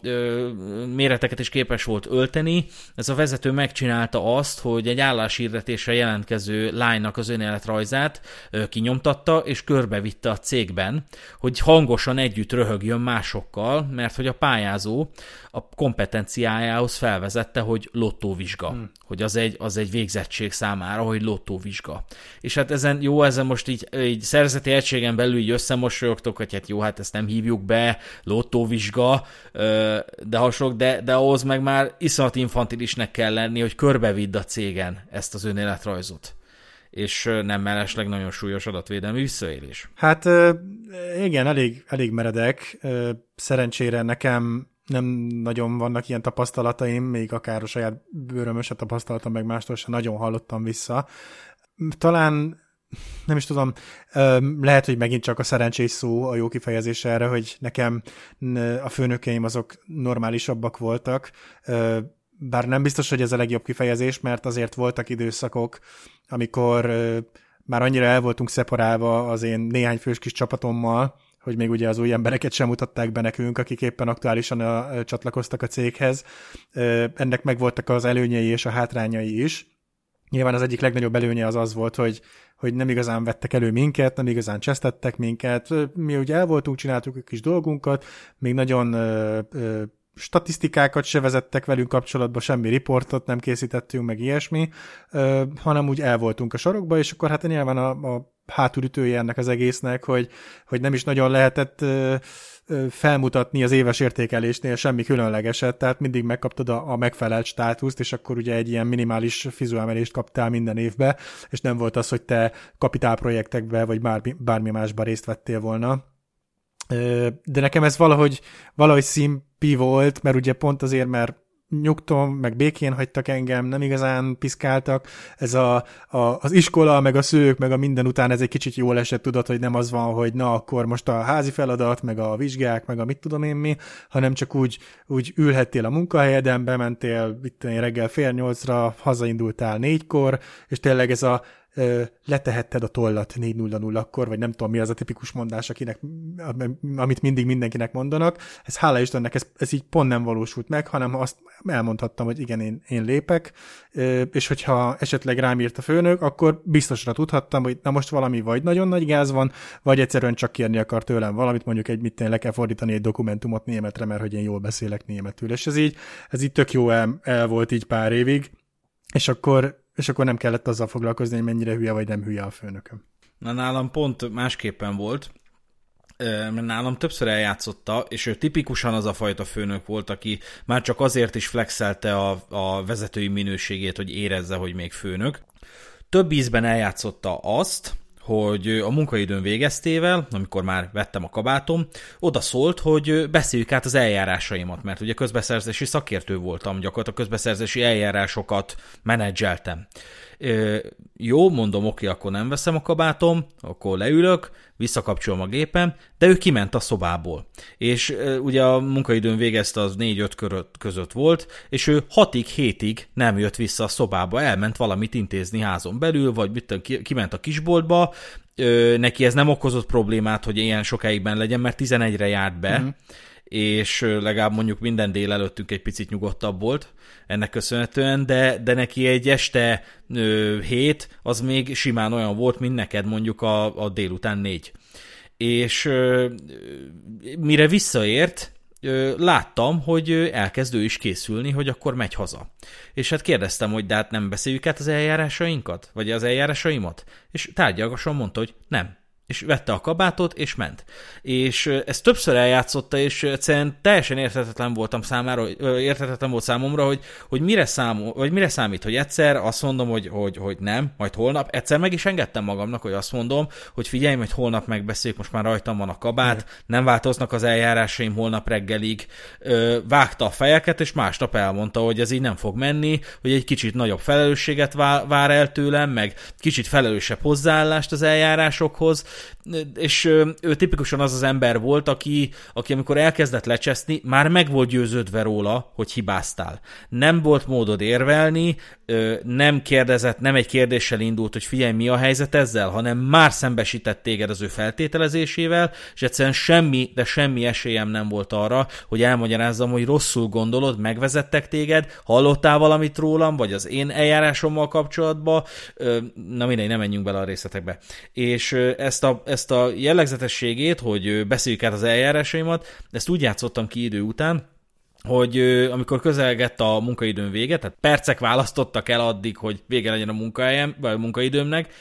méreteket is képes volt ölteni. Ez a vezető megcsinálta azt, hogy egy álláshirdetésre jelentkező lánynak az önéletrajzát kinyomtatta, és körbevitte a cégben, hogy hangosan együtt röhögjön másokkal, mert hogy a pályázó a kompetenciájához felvezette, hogy lottóvizsga. Hmm. Hogy az egy, az egy végzettség számára, hogy lottóvizsga. És hát ezen, jó, ezen most így, így szerzeti egységen belül így összemosolyogtok, hogy hát jó, hát ezt nem hívjuk be, lottóvizsga, de hasonlók, de, de ahhoz meg már iszonyat infantilisnek kell lenni, hogy körbevidd a cégen ezt az önéletrajzot és nem mellesleg nagyon súlyos adatvédelmi visszaélés. Hát igen, elég, elég meredek. Szerencsére nekem nem nagyon vannak ilyen tapasztalataim, még akár a saját bőrömös se tapasztaltam, meg mástól sem nagyon hallottam vissza. Talán nem is tudom, lehet, hogy megint csak a szerencsés szó a jó kifejezés erre, hogy nekem a főnökeim azok normálisabbak voltak, bár nem biztos, hogy ez a legjobb kifejezés, mert azért voltak időszakok, amikor már annyira el voltunk szeparálva az én néhány fős kis csapatommal, hogy még ugye az új embereket sem mutatták be nekünk, akik éppen aktuálisan a, csatlakoztak a céghez. Ennek megvoltak az előnyei és a hátrányai is. Nyilván az egyik legnagyobb előnye az az volt, hogy, hogy nem igazán vettek elő minket, nem igazán csesztettek minket. Mi ugye el voltunk, csináltuk a kis dolgunkat, még nagyon ö, ö, statisztikákat se vezettek velünk kapcsolatba, semmi riportot nem készítettünk, meg ilyesmi, ö, hanem úgy el voltunk a sorokba, és akkor hát nyilván a, a hátulütője ennek az egésznek, hogy, hogy nem is nagyon lehetett ö, ö, felmutatni az éves értékelésnél semmi különlegeset, tehát mindig megkaptad a, a megfelelt státuszt, és akkor ugye egy ilyen minimális fizuemelést kaptál minden évbe, és nem volt az, hogy te kapitálprojektekbe, vagy bármi, bármi másba részt vettél volna. De nekem ez valahogy, valahogy szimpi volt, mert ugye pont azért, mert nyugtom, meg békén hagytak engem, nem igazán piszkáltak. Ez a, a, az iskola, meg a szők, meg a minden után ez egy kicsit jól esett, tudod, hogy nem az van, hogy na, akkor most a házi feladat, meg a vizsgák, meg a mit tudom én mi, hanem csak úgy, úgy ülhettél a munkahelyeden, bementél itt reggel fél nyolcra, hazaindultál négykor, és tényleg ez a letehetted a tollat 4-0-0-akkor, vagy nem tudom mi az a tipikus mondás, akinek, amit mindig mindenkinek mondanak. Ez hála Istennek, ez, ez így pont nem valósult meg, hanem azt elmondhattam, hogy igen, én, én lépek, és hogyha esetleg rám írt a főnök, akkor biztosra tudhattam, hogy na most valami vagy nagyon nagy gáz van, vagy egyszerűen csak kérni akar tőlem valamit, mondjuk egy mit le kell fordítani egy dokumentumot németre, mert hogy én jól beszélek németül. És ez így, ez így tök jó el, el volt így pár évig, és akkor és akkor nem kellett azzal foglalkozni, hogy mennyire hülye vagy nem hülye a főnököm. Na nálam pont másképpen volt, mert nálam többször eljátszotta, és ő tipikusan az a fajta főnök volt, aki már csak azért is flexelte a, a vezetői minőségét, hogy érezze, hogy még főnök. Több ízben eljátszotta azt, hogy a munkaidőn végeztével, amikor már vettem a kabátom, oda szólt, hogy beszéljük át az eljárásaimat, mert ugye közbeszerzési szakértő voltam, gyakorlatilag közbeszerzési eljárásokat menedzseltem jó, mondom, oké, akkor nem veszem a kabátom, akkor leülök, visszakapcsolom a gépem, de ő kiment a szobából. És ugye a munkaidőn végezte az 4-5 között volt, és ő 6-ig, 7-ig nem jött vissza a szobába, elment valamit intézni házon belül, vagy mit, kiment a kisboltba, neki ez nem okozott problémát, hogy ilyen sokáig ben legyen, mert 11-re járt be, uh-huh és legalább mondjuk minden délelőttünk egy picit nyugodtabb volt ennek köszönhetően, de, de neki egy este ö, hét az még simán olyan volt, mint neked mondjuk a, a délután négy. És ö, mire visszaért, láttam, hogy elkezdő is készülni, hogy akkor megy haza. És hát kérdeztem, hogy de hát nem beszéljük át az eljárásainkat? Vagy az eljárásaimat? És tárgyalgasan mondta, hogy nem, és vette a kabátot, és ment. És ez többször eljátszotta, és egyszerűen teljesen érthetetlen voltam számára, érthetetlen volt számomra, hogy, hogy mire, szám, vagy mire számít, hogy egyszer azt mondom, hogy, hogy, hogy nem, majd holnap, egyszer meg is engedtem magamnak, hogy azt mondom, hogy figyelj, hogy holnap megbeszéljük, most már rajtam van a kabát, nem változnak az eljárásaim holnap reggelig, vágta a fejeket, és másnap elmondta, hogy ez így nem fog menni, hogy egy kicsit nagyobb felelősséget vár el tőlem, meg kicsit felelősebb hozzáállást az eljárásokhoz, és ő tipikusan az az ember volt, aki, aki amikor elkezdett lecseszni, már meg volt győződve róla, hogy hibáztál. Nem volt módod érvelni, nem kérdezett, nem egy kérdéssel indult, hogy figyelj, mi a helyzet ezzel, hanem már szembesített téged az ő feltételezésével, és egyszerűen semmi, de semmi esélyem nem volt arra, hogy elmagyarázzam, hogy rosszul gondolod, megvezettek téged, hallottál valamit rólam, vagy az én eljárásommal kapcsolatban, na mindegy, nem menjünk bele a részletekbe. És ezt a, ezt a jellegzetességét, hogy beszéljük át az eljárásaimat, ezt úgy játszottam ki idő után, hogy amikor közelgett a munkaidőn vége, tehát percek választottak el addig, hogy vége legyen a munkahelyem, vagy a munkaidőmnek,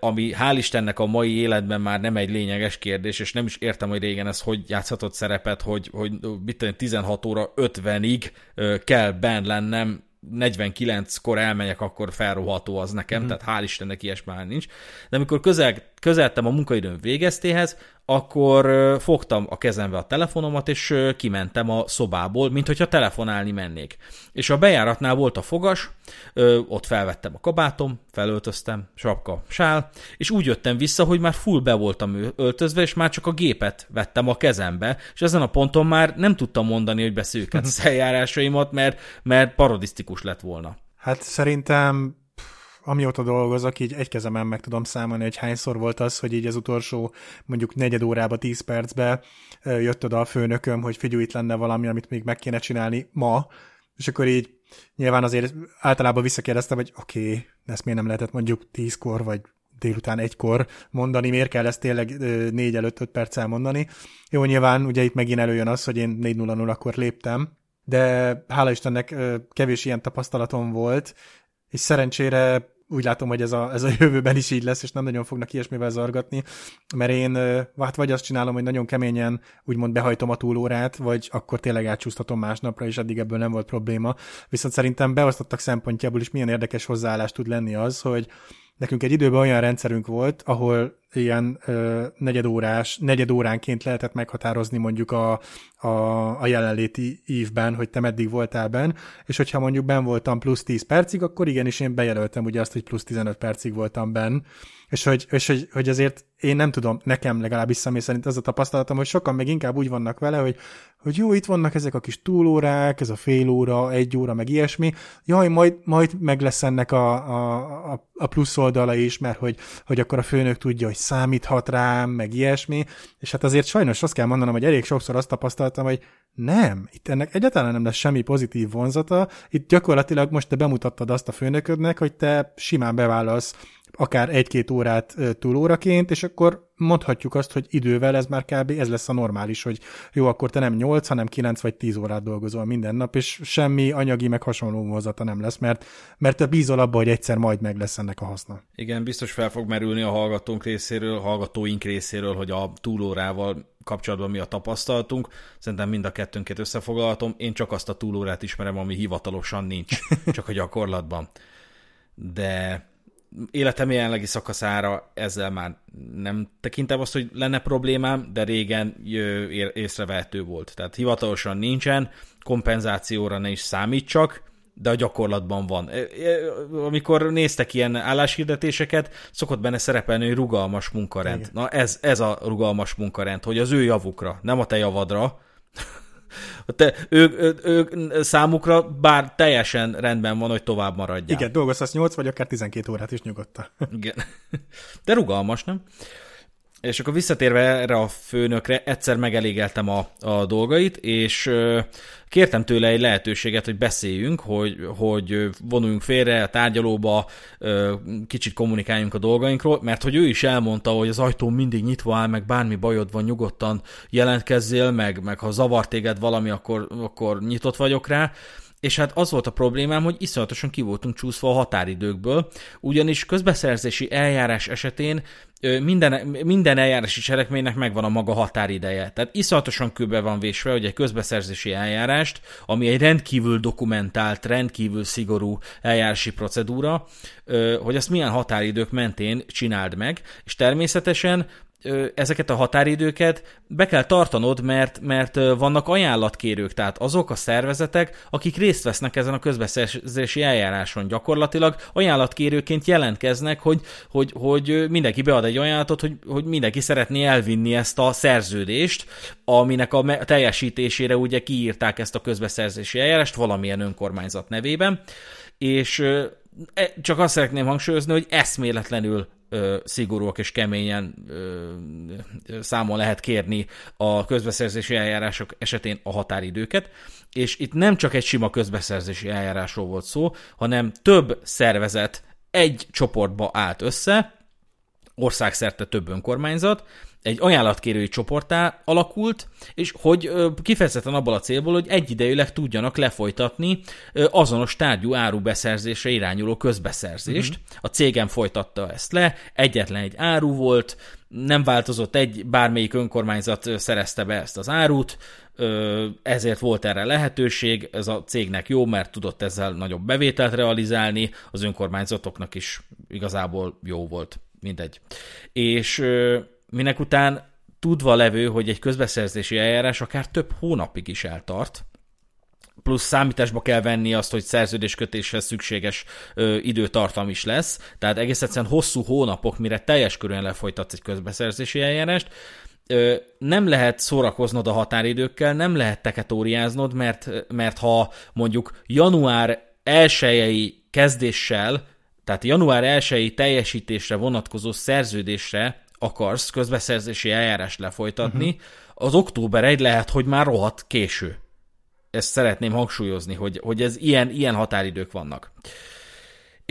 ami hál' Istennek a mai életben már nem egy lényeges kérdés, és nem is értem, hogy régen ez hogy játszhatott szerepet, hogy, hogy mit 16 óra 50-ig kell benn lennem 49-kor elmegyek, akkor felroható az nekem, mm-hmm. tehát hál' Istennek ilyesmi már nincs. De amikor közel, közeltem a munkaidőm végeztéhez, akkor fogtam a kezembe a telefonomat, és kimentem a szobából, mint hogyha telefonálni mennék. És a bejáratnál volt a fogas, ott felvettem a kabátom, felöltöztem, sapka, sál, és úgy jöttem vissza, hogy már full be voltam öltözve, és már csak a gépet vettem a kezembe, és ezen a ponton már nem tudtam mondani, hogy az eljárásaimat, mert, mert parodisztikus lett volna. Hát szerintem amióta dolgozok, így egy kezemen meg tudom számolni, hogy hányszor volt az, hogy így az utolsó mondjuk negyed órába, tíz percbe jött oda a főnököm, hogy figyelj, itt lenne valami, amit még meg kéne csinálni ma, és akkor így nyilván azért általában visszakérdeztem, hogy oké, okay, ezt miért nem lehetett mondjuk tízkor, vagy délután egykor mondani, miért kell ezt tényleg négy előtt öt perccel mondani. Jó, nyilván ugye itt megint előjön az, hogy én 4.00 akkor léptem, de hála Istennek kevés ilyen tapasztalatom volt, és szerencsére úgy látom, hogy ez a, ez a jövőben is így lesz, és nem nagyon fognak ilyesmivel zargatni, mert én hát vagy azt csinálom, hogy nagyon keményen úgymond behajtom a túlórát, vagy akkor tényleg átcsúsztatom másnapra, és eddig ebből nem volt probléma. Viszont szerintem beosztottak szempontjából is milyen érdekes hozzáállás tud lenni az, hogy nekünk egy időben olyan rendszerünk volt, ahol ilyen ö, negyedórás, negyedóránként lehetett meghatározni mondjuk a, a, a jelenléti évben, hogy te meddig voltál benn, és hogyha mondjuk ben voltam plusz 10 percig, akkor igenis én bejelöltem ugye azt, hogy plusz 15 percig voltam benn, és hogy, és hogy, hogy azért én nem tudom, nekem legalábbis személy szerint az a tapasztalatom, hogy sokan meg inkább úgy vannak vele, hogy, hogy jó, itt vannak ezek a kis túlórák, ez a fél óra, egy óra, meg ilyesmi, jaj, majd, majd meg lesz ennek a, a, a plusz oldala is, mert hogy, hogy akkor a főnök tudja, hogy számíthat rám, meg ilyesmi, és hát azért sajnos azt kell mondanom, hogy elég sokszor azt tapasztaltam, hogy nem, itt ennek egyáltalán nem lesz semmi pozitív vonzata, itt gyakorlatilag most te bemutattad azt a főnöködnek, hogy te simán bevállalsz akár egy-két órát túlóraként, és akkor mondhatjuk azt, hogy idővel ez már kb. ez lesz a normális, hogy jó, akkor te nem 8, hanem 9 vagy 10 órát dolgozol minden nap, és semmi anyagi meg hasonló vonzata nem lesz, mert, mert te bízol abba, hogy egyszer majd meg lesz ennek a haszna. Igen, biztos fel fog merülni a hallgatónk részéről, hallgatóink részéről, hogy a túlórával kapcsolatban mi a tapasztalatunk. Szerintem mind a kettőnket összefoglalhatom. Én csak azt a túlórát ismerem, ami hivatalosan nincs, csak a gyakorlatban. De életem jelenlegi szakaszára ezzel már nem tekintem azt, hogy lenne problémám, de régen észrevehető volt. Tehát hivatalosan nincsen, kompenzációra ne is számítsak, de a gyakorlatban van. Amikor néztek ilyen álláshirdetéseket, szokott benne szerepelni, hogy rugalmas munkarend. Igen. Na ez, ez a rugalmas munkarend, hogy az ő javukra, nem a te javadra, te, ők, ők, ők, számukra bár teljesen rendben van, hogy tovább maradják. Igen, dolgozhatsz 8 vagy akár 12 órát is nyugodtan. Igen. De rugalmas, nem? És akkor visszatérve erre a főnökre, egyszer megelégeltem a, a dolgait, és kértem tőle egy lehetőséget, hogy beszéljünk, hogy, hogy vonuljunk félre a tárgyalóba, kicsit kommunikáljunk a dolgainkról, mert hogy ő is elmondta, hogy az ajtó mindig nyitva áll, meg bármi bajod van, nyugodtan jelentkezzél, meg, meg ha zavar téged valami, akkor, akkor nyitott vagyok rá, és hát az volt a problémám, hogy iszonyatosan ki voltunk csúszva a határidőkből, ugyanis közbeszerzési eljárás esetén minden, minden eljárási cselekménynek megvan a maga határideje. Tehát iszonyatosan kőbe van vésve, hogy egy közbeszerzési eljárást, ami egy rendkívül dokumentált, rendkívül szigorú eljárási procedúra, hogy ezt milyen határidők mentén csináld meg, és természetesen ezeket a határidőket be kell tartanod, mert, mert vannak ajánlatkérők, tehát azok a szervezetek, akik részt vesznek ezen a közbeszerzési eljáráson. Gyakorlatilag, ajánlatkérőként jelentkeznek, hogy, hogy, hogy mindenki bead egy ajánlatot, hogy, hogy mindenki szeretné elvinni ezt a szerződést, aminek a teljesítésére ugye kiírták ezt a közbeszerzési eljárást valamilyen önkormányzat nevében, és csak azt szeretném hangsúlyozni, hogy eszméletlenül ö, szigorúak és keményen számon lehet kérni a közbeszerzési eljárások esetén a határidőket, és itt nem csak egy sima közbeszerzési eljárásról volt szó, hanem több szervezet egy csoportba állt össze, országszerte több önkormányzat, egy ajánlatkérői csoportá alakult, és hogy kifejezetten abból a célból, hogy egyidejűleg tudjanak lefolytatni azonos tárgyú árubeszerzésre irányuló közbeszerzést. Uh-huh. A cégem folytatta ezt le, egyetlen egy áru volt, nem változott egy, bármelyik önkormányzat szerezte be ezt az árut, ezért volt erre lehetőség, ez a cégnek jó, mert tudott ezzel nagyobb bevételt realizálni, az önkormányzatoknak is igazából jó volt, mindegy. És minek után tudva levő, hogy egy közbeszerzési eljárás akár több hónapig is eltart, plusz számításba kell venni azt, hogy szerződéskötéshez szükséges ö, időtartam is lesz, tehát egész egyszerűen hosszú hónapok, mire teljes körülön lefolytatsz egy közbeszerzési eljárást, ö, nem lehet szórakoznod a határidőkkel, nem lehet teketóriáznod, mert, mert ha mondjuk január 1 kezdéssel, tehát január 1 teljesítésre vonatkozó szerződésre akarsz közbeszerzési eljárást lefolytatni, uh-huh. az október 1 lehet, hogy már rohadt késő. Ezt szeretném hangsúlyozni, hogy, hogy ez ilyen, ilyen határidők vannak.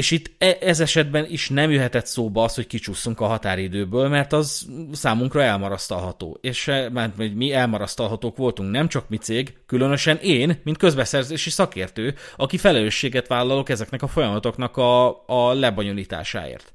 És itt e, ez esetben is nem jöhetett szóba az, hogy kicsúszunk a határidőből, mert az számunkra elmarasztalható. És e, mert mi elmarasztalhatók voltunk, nem csak mi cég, különösen én, mint közbeszerzési szakértő, aki felelősséget vállalok ezeknek a folyamatoknak a, a lebonyolításáért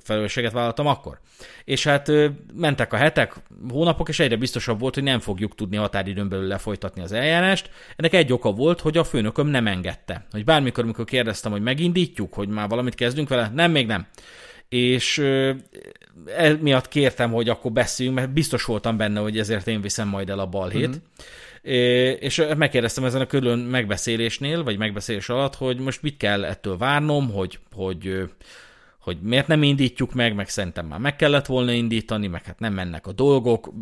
felelősséget vállaltam akkor. És hát mentek a hetek, hónapok, és egyre biztosabb volt, hogy nem fogjuk tudni határidőn belül lefolytatni az eljárást. Ennek egy oka volt, hogy a főnököm nem engedte. Hogy bármikor, amikor kérdeztem, hogy megindítjuk, hogy már valamit kezdünk vele, nem, még nem. És e miatt kértem, hogy akkor beszéljünk, mert biztos voltam benne, hogy ezért én viszem majd el a balhét. Uh-huh. És megkérdeztem ezen a külön megbeszélésnél, vagy megbeszélés alatt, hogy most mit kell ettől várnom, hogy, hogy hogy miért nem indítjuk meg, meg szerintem már meg kellett volna indítani, meg hát nem mennek a dolgok.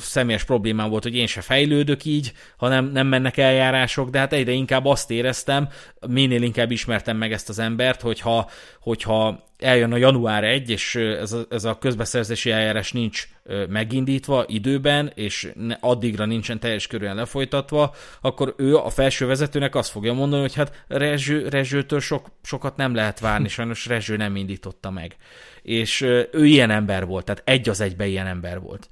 Személyes problémám volt, hogy én se fejlődök így, hanem nem mennek eljárások, de hát egyre inkább azt éreztem, minél inkább ismertem meg ezt az embert, hogyha, hogyha eljön a január 1, és ez a, ez a közbeszerzési eljárás nincs megindítva időben, és addigra nincsen teljes körülön lefolytatva, akkor ő a felső vezetőnek azt fogja mondani, hogy hát Rezső, Rezsőtől sok, sokat nem lehet várni, sajnos Rezső nem indította meg. És ő ilyen ember volt, tehát egy az egybe ilyen ember volt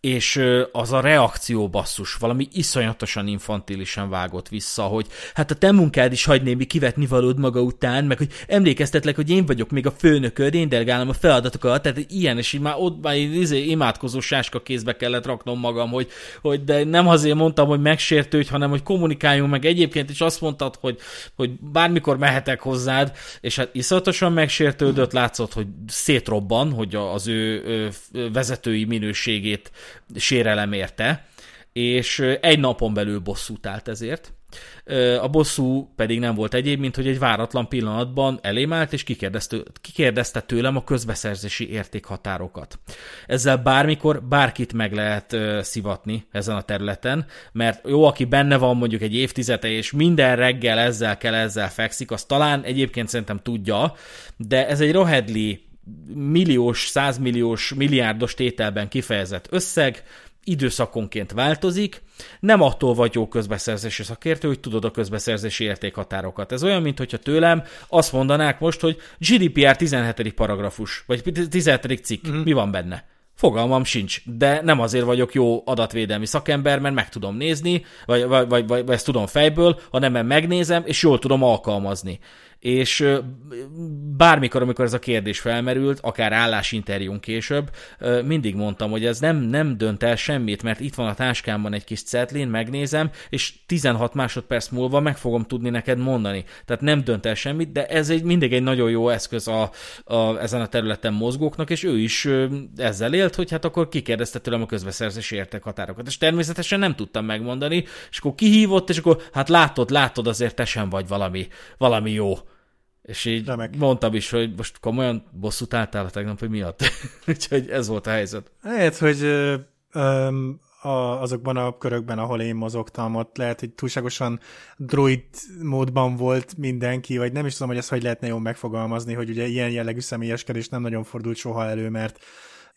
és az a reakció basszus valami iszonyatosan infantilisan vágott vissza, hogy hát a te munkád is hagy némi kivetni valód maga után, meg hogy emlékeztetlek, hogy én vagyok még a főnököd, én delegálom a feladatokat, tehát ilyen, és így már ott már izé, imádkozó sáska kézbe kellett raknom magam, hogy, hogy de nem azért mondtam, hogy megsértődj, hanem hogy kommunikáljunk meg. Egyébként is azt mondtad, hogy, hogy bármikor mehetek hozzád, és hát iszonyatosan megsértődött, látszott, hogy szétrobban, hogy az ő vezetői minőségét sérelem érte, és egy napon belül bosszút állt ezért. A bosszú pedig nem volt egyéb, mint hogy egy váratlan pillanatban elém állt, és kikérdezte, tőlem a közbeszerzési értékhatárokat. Ezzel bármikor bárkit meg lehet szivatni ezen a területen, mert jó, aki benne van mondjuk egy évtizede, és minden reggel ezzel kell, ezzel fekszik, az talán egyébként szerintem tudja, de ez egy rohedli milliós, százmilliós, milliárdos tételben kifejezett összeg, időszakonként változik, nem attól vagy jó közbeszerzési szakértő, hogy tudod a közbeszerzési értékhatárokat. Ez olyan, mint hogyha tőlem azt mondanák most, hogy GDPR 17. paragrafus, vagy 17. cikk, uh-huh. mi van benne? Fogalmam sincs, de nem azért vagyok jó adatvédelmi szakember, mert meg tudom nézni, vagy, vagy, vagy, vagy ezt tudom fejből, hanem mert megnézem, és jól tudom alkalmazni és bármikor, amikor ez a kérdés felmerült, akár állásinterjún később, mindig mondtam, hogy ez nem, nem dönt el semmit, mert itt van a táskámban egy kis cetlén, megnézem, és 16 másodperc múlva meg fogom tudni neked mondani. Tehát nem dönt el semmit, de ez egy mindig egy nagyon jó eszköz a, a, ezen a területen mozgóknak, és ő is ezzel élt, hogy hát akkor kikérdezte tőlem a közbeszerzési értékhatárokat. És természetesen nem tudtam megmondani, és akkor kihívott, és akkor hát látod, látod, azért te sem vagy valami, valami jó. És így Remek. mondtam is, hogy most komolyan bosszút álltál a tegnap, hogy miatt. Úgyhogy ez volt a helyzet. Lehet, hogy ö, ö, a, azokban a körökben, ahol én mozogtam, ott lehet, hogy túlságosan droid módban volt mindenki, vagy nem is tudom, hogy ezt hogy lehetne jól megfogalmazni, hogy ugye ilyen jellegű személyeskedés nem nagyon fordult soha elő, mert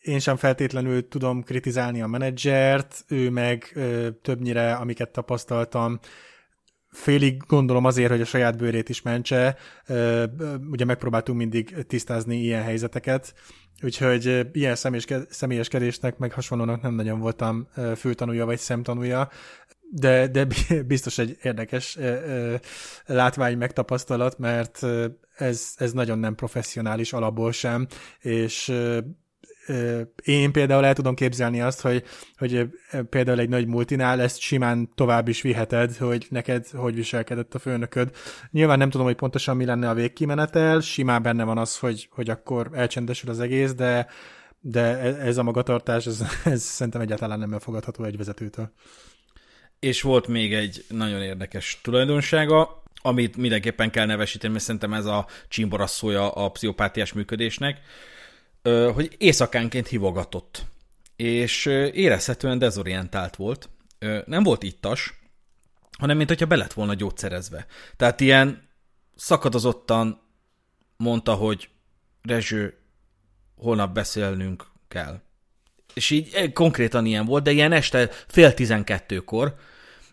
én sem feltétlenül tudom kritizálni a menedzsert, ő meg ö, többnyire, amiket tapasztaltam, félig gondolom azért, hogy a saját bőrét is mentse, ugye megpróbáltunk mindig tisztázni ilyen helyzeteket, úgyhogy ilyen személyeskedésnek, meg hasonlónak nem nagyon voltam főtanúja vagy szemtanúja, de, de biztos egy érdekes látvány megtapasztalat, mert ez, ez nagyon nem professzionális alapból sem, és én például el tudom képzelni azt, hogy, hogy például egy nagy multinál ezt simán tovább is viheted, hogy neked hogy viselkedett a főnököd. Nyilván nem tudom, hogy pontosan mi lenne a végkimenetel, simán benne van az, hogy, hogy akkor elcsendesül az egész, de, de e, ez a magatartás, ez, ez szerintem egyáltalán nem elfogadható egy vezetőtől. És volt még egy nagyon érdekes tulajdonsága, amit mindenképpen kell nevesíteni, mert szerintem ez a csimborasszója a pszichopátiás működésnek, hogy éjszakánként hívogatott, és érezhetően dezorientált volt. Nem volt ittas, hanem mint hogyha be lett volna gyógyszerezve. Tehát ilyen szakadozottan mondta, hogy Rezső, holnap beszélnünk kell. És így konkrétan ilyen volt, de ilyen este fél tizenkettőkor,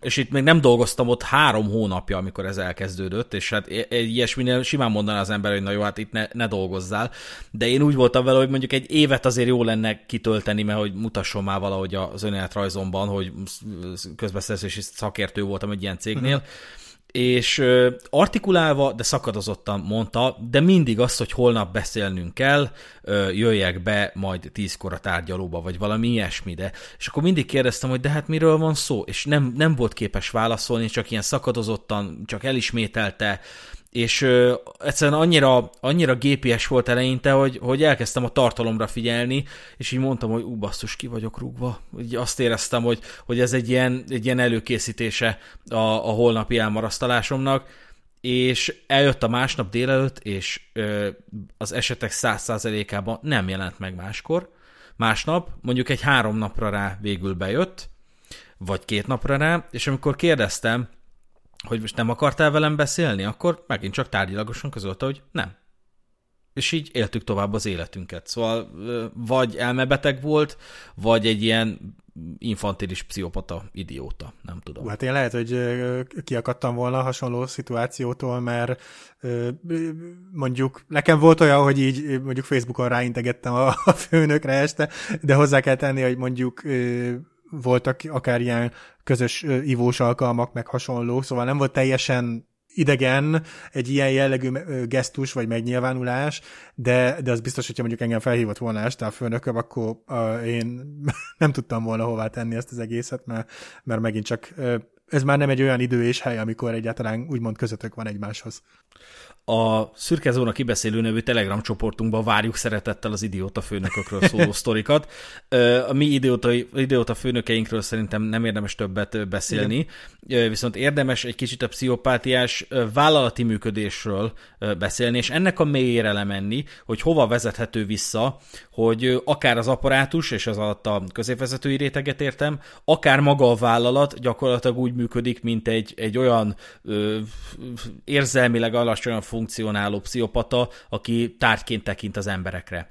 és itt még nem dolgoztam ott három hónapja, amikor ez elkezdődött, és hát egy ilyesminél simán mondaná az ember, hogy na jó, hát itt ne, ne dolgozzál, de én úgy voltam vele, hogy mondjuk egy évet azért jó lenne kitölteni, mert hogy mutasson már valahogy az önéletrajzomban, hogy közbeszerzési szakértő voltam egy ilyen cégnél, uh-huh és artikulálva, de szakadozottan mondta, de mindig azt, hogy holnap beszélnünk kell, jöjjek be majd tízkor a tárgyalóba, vagy valami ilyesmi, de és akkor mindig kérdeztem, hogy de hát miről van szó, és nem, nem volt képes válaszolni, csak ilyen szakadozottan, csak elismételte, és ö, egyszerűen annyira, annyira gépies volt eleinte, hogy, hogy elkezdtem a tartalomra figyelni, és így mondtam, hogy ú, basszus, ki vagyok rúgva. Úgy azt éreztem, hogy, hogy ez egy ilyen, egy ilyen előkészítése a, a holnapi elmarasztalásomnak, és eljött a másnap délelőtt, és ö, az esetek száz százalékában nem jelent meg máskor. Másnap, mondjuk egy három napra rá végül bejött, vagy két napra rá, és amikor kérdeztem, hogy most nem akartál velem beszélni, akkor megint csak tárgyilagosan közölte, hogy nem. És így éltük tovább az életünket. Szóval vagy elmebeteg volt, vagy egy ilyen infantilis pszichopata idióta, nem tudom. Hát én lehet, hogy kiakadtam volna hasonló szituációtól, mert mondjuk nekem volt olyan, hogy így mondjuk Facebookon ráintegettem a főnökre este, de hozzá kell tenni, hogy mondjuk voltak akár ilyen közös ivós alkalmak, meg hasonló, szóval nem volt teljesen idegen egy ilyen jellegű gesztus vagy megnyilvánulás, de, de az biztos, hogyha mondjuk engem felhívott volna este a főnököm, akkor uh, én nem tudtam volna hová tenni ezt az egészet, mert, mert megint csak uh, ez már nem egy olyan idő és hely, amikor egyáltalán úgymond közöttök van egymáshoz a Szürke Zóna kibeszélő nevű Telegram csoportunkban várjuk szeretettel az idióta főnökökről szóló sztorikat. A mi idióta, idióta főnökeinkről szerintem nem érdemes többet beszélni, Igen. viszont érdemes egy kicsit a pszichopátiás vállalati működésről beszélni, és ennek a mélyére lemenni, hogy hova vezethető vissza, hogy akár az apparátus, és az alatt a középvezetői réteget értem, akár maga a vállalat gyakorlatilag úgy működik, mint egy, egy olyan ö, érzelmileg alacsonyan funkcionáló pszichopata, aki tárgyként tekint az emberekre.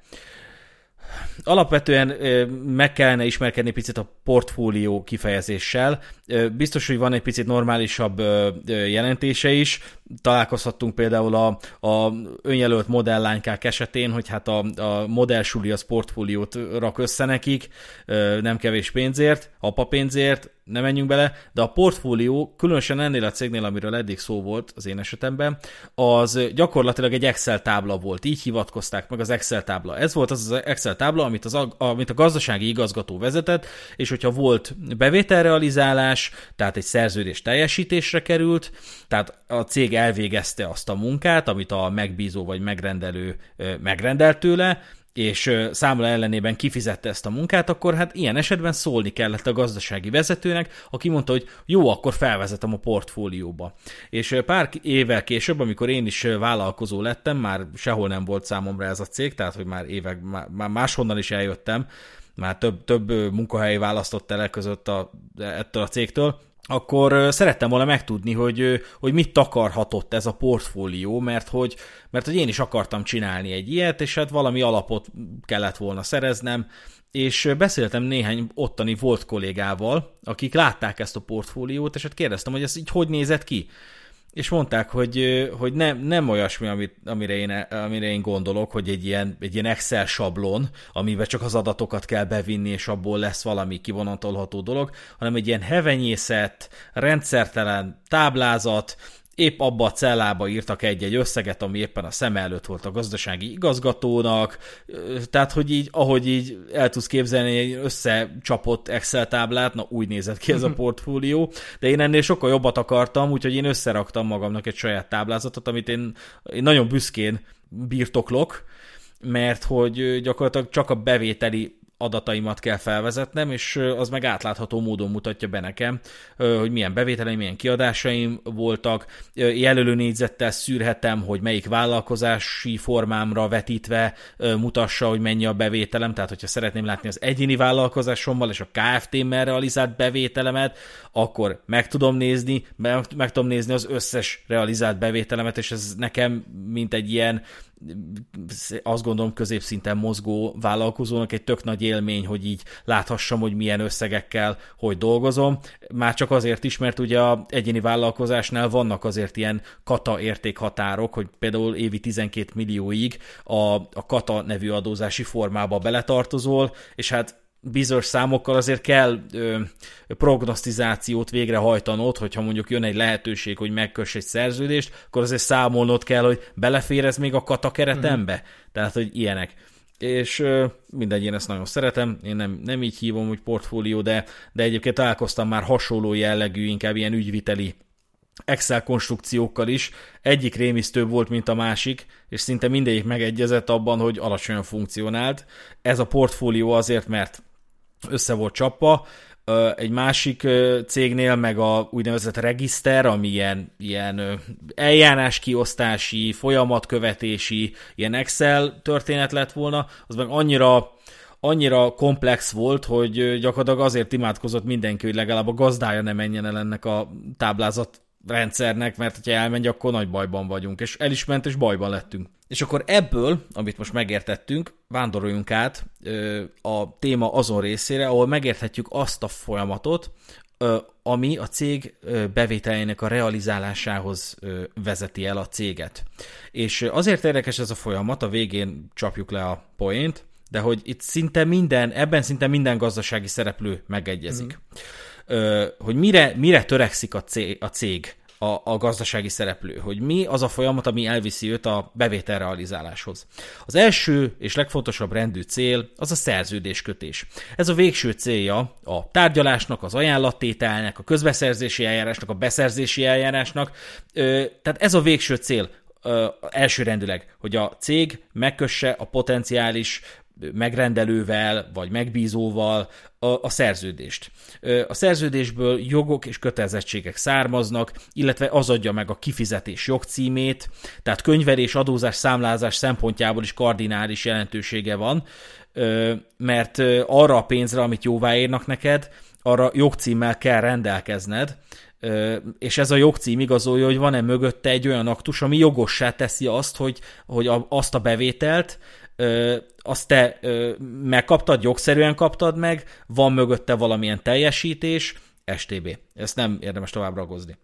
Alapvetően meg kellene ismerkedni picit a portfólió kifejezéssel. Biztos, hogy van egy picit normálisabb jelentése is. Találkozhattunk például a, a önjelölt modelllánykák esetén, hogy hát a, a modellsuli az portfóliót rak össze nekik, nem kevés pénzért, apa pénzért, nem menjünk bele, de a portfólió, különösen ennél a cégnél, amiről eddig szó volt az én esetemben, az gyakorlatilag egy Excel tábla volt. Így hivatkozták meg az Excel tábla. Ez volt az az Excel tábla, amit, az, amit a gazdasági igazgató vezetett, és hogyha volt bevételrealizálás, tehát egy szerződés teljesítésre került, tehát a cég elvégezte azt a munkát, amit a megbízó vagy megrendelő megrendelt tőle, és számla ellenében kifizette ezt a munkát, akkor hát ilyen esetben szólni kellett a gazdasági vezetőnek, aki mondta, hogy jó, akkor felvezetem a portfólióba. És pár évvel később, amikor én is vállalkozó lettem, már sehol nem volt számomra ez a cég, tehát hogy már évek, már máshonnan is eljöttem, már több, több munkahely választott el között a, ettől a cégtől, akkor szerettem volna megtudni, hogy, hogy mit takarhatott ez a portfólió, mert hogy, mert hogy én is akartam csinálni egy ilyet, és hát valami alapot kellett volna szereznem, és beszéltem néhány ottani volt kollégával, akik látták ezt a portfóliót, és hát kérdeztem, hogy ez így hogy nézett ki és mondták, hogy, hogy nem, nem olyasmi, amit, amire, én, amire én gondolok, hogy egy ilyen, egy ilyen Excel sablon, amiben csak az adatokat kell bevinni, és abból lesz valami kivonatolható dolog, hanem egy ilyen hevenyészet, rendszertelen táblázat, épp abba a cellába írtak egy-egy összeget, ami éppen a szem előtt volt a gazdasági igazgatónak, tehát, hogy így, ahogy így el tudsz képzelni egy összecsapott Excel táblát, na úgy nézett ki ez a portfólió, de én ennél sokkal jobbat akartam, úgyhogy én összeraktam magamnak egy saját táblázatot, amit én, én nagyon büszkén birtoklok, mert hogy gyakorlatilag csak a bevételi adataimat kell felvezetnem, és az meg átlátható módon mutatja be nekem, hogy milyen bevételeim, milyen kiadásaim voltak. Jelölő négyzettel szűrhetem, hogy melyik vállalkozási formámra vetítve mutassa, hogy mennyi a bevételem, tehát hogyha szeretném látni az egyéni vállalkozásommal és a KFT-mmel realizált bevételemet, akkor meg tudom nézni, meg, meg tudom nézni az összes realizált bevételemet, és ez nekem, mint egy ilyen azt gondolom középszinten mozgó vállalkozónak egy tök nagy élmény, hogy így láthassam, hogy milyen összegekkel hogy dolgozom. Már csak azért is, mert ugye a egyéni vállalkozásnál vannak azért ilyen kata értékhatárok, hogy például évi 12 millióig a, a kata nevű adózási formába beletartozol, és hát bizonyos számokkal azért kell ö, prognosztizációt végrehajtanod, hogyha mondjuk jön egy lehetőség, hogy megköss egy szerződést, akkor azért számolnod kell, hogy belefér ez még a kata keretembe. Mm-hmm. Tehát, hogy ilyenek. És ö, mindegy, én ezt nagyon szeretem, én nem, nem így hívom, hogy portfólió, de, de egyébként találkoztam már hasonló jellegű, inkább ilyen ügyviteli Excel konstrukciókkal is. Egyik rémisztőbb volt, mint a másik, és szinte mindegyik megegyezett abban, hogy alacsonyan funkcionált. Ez a portfólió azért, mert össze volt csapva, egy másik cégnél meg a úgynevezett regiszter, ami ilyen, ilyen eljárás kiosztási, folyamatkövetési, ilyen Excel történet lett volna, az meg annyira annyira komplex volt, hogy gyakorlatilag azért imádkozott mindenki, hogy legalább a gazdája ne menjen el ennek a táblázat rendszernek, mert ha elmegy, akkor nagy bajban vagyunk, és el is ment, és bajban lettünk. És akkor ebből, amit most megértettünk, vándoroljunk át a téma azon részére, ahol megérthetjük azt a folyamatot, ami a cég bevételének a realizálásához vezeti el a céget. És azért érdekes ez a folyamat, a végén csapjuk le a poént, de hogy itt szinte minden, ebben szinte minden gazdasági szereplő megegyezik. Mm. Hogy mire, mire törekszik a cég, a cég a, a gazdasági szereplő, hogy mi az a folyamat, ami elviszi őt a bevétel realizáláshoz. Az első és legfontosabb rendű cél az a szerződéskötés. Ez a végső célja a tárgyalásnak, az ajánlattételnek, a közbeszerzési eljárásnak, a beszerzési eljárásnak, tehát ez a végső cél, elsőrendűleg, hogy a cég megkösse a potenciális megrendelővel vagy megbízóval a, a szerződést. A szerződésből jogok és kötelezettségek származnak, illetve az adja meg a kifizetés jogcímét, tehát könyvelés, adózás, számlázás szempontjából is kardinális jelentősége van, mert arra a pénzre, amit jóváírnak neked, arra jogcímmel kell rendelkezned, és ez a jogcím igazolja, hogy van-e mögötte egy olyan aktus, ami jogossá teszi azt, hogy, hogy azt a bevételt azt te megkaptad, jogszerűen kaptad meg, van mögötte valamilyen teljesítés, STB. Ezt nem érdemes tovább ragozni.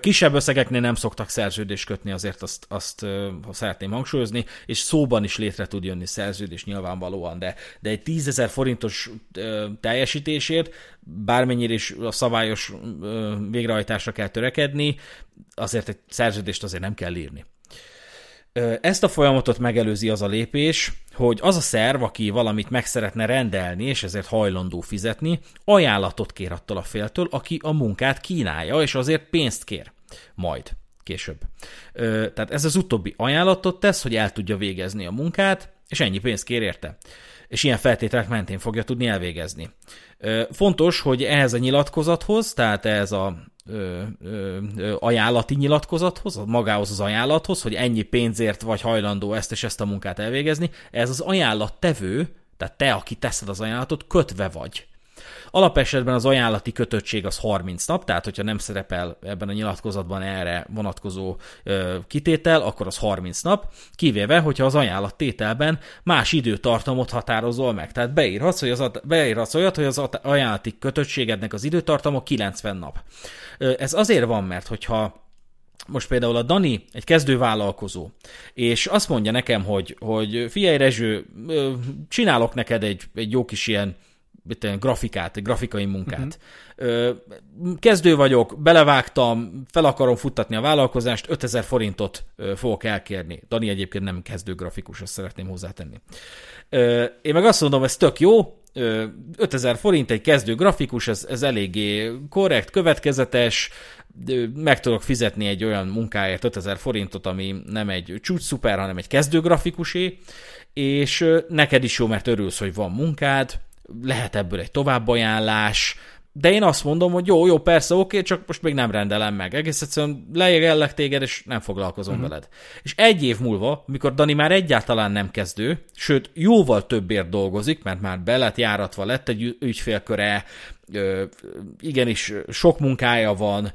Kisebb összegeknél nem szoktak szerződést kötni, azért azt, azt ha szeretném hangsúlyozni, és szóban is létre tud jönni szerződés nyilvánvalóan, de, de egy 10 ezer forintos teljesítésért, bármennyire is a szabályos végrehajtásra kell törekedni, azért egy szerződést azért nem kell írni. Ezt a folyamatot megelőzi az a lépés, hogy az a szerv, aki valamit meg szeretne rendelni, és ezért hajlandó fizetni, ajánlatot kér attól a féltől, aki a munkát kínálja, és azért pénzt kér. Majd később. Tehát ez az utóbbi ajánlatot tesz, hogy el tudja végezni a munkát, és ennyi pénzt kér érte. És ilyen feltételek mentén fogja tudni elvégezni. Fontos, hogy ehhez a nyilatkozathoz, tehát ehhez a ö, ö, ö, ajánlati nyilatkozathoz, magához az ajánlathoz, hogy ennyi pénzért vagy hajlandó ezt és ezt a munkát elvégezni, ez az ajánlattevő, tehát te, aki teszed az ajánlatot, kötve vagy. Alapesetben az ajánlati kötöttség az 30 nap, tehát hogyha nem szerepel ebben a nyilatkozatban erre vonatkozó ö, kitétel, akkor az 30 nap, kivéve, hogyha az ajánlat tételben más időtartamot határozol meg. Tehát beírhatsz, hogy az, beírhatsz olyat, hogy az ajánlati kötöttségednek az időtartama 90 nap. Ez azért van, mert hogyha most például a Dani egy kezdővállalkozó, és azt mondja nekem, hogy, hogy figyelj Rezső, csinálok neked egy, egy jó kis ilyen grafikát, egy grafikai munkát. Uh-huh. Kezdő vagyok, belevágtam, fel akarom futtatni a vállalkozást, 5000 forintot fogok elkérni. Dani egyébként nem kezdő grafikus, azt szeretném hozzátenni. Én meg azt mondom, ez tök jó, 5000 forint egy kezdő grafikus, ez, ez eléggé korrekt, következetes, meg tudok fizetni egy olyan munkáért 5000 forintot, ami nem egy csúcs szuper, hanem egy kezdő grafikusé, és neked is jó, mert örülsz, hogy van munkád, lehet ebből egy továbbajánlás, de én azt mondom, hogy jó, jó, persze, oké, csak most még nem rendelem meg. Egész egyszerűen lejegellek téged, és nem foglalkozom uh-huh. veled. És egy év múlva, mikor Dani már egyáltalán nem kezdő, sőt, jóval többért dolgozik, mert már belet járatva lett egy ügyfélköre, igenis sok munkája van,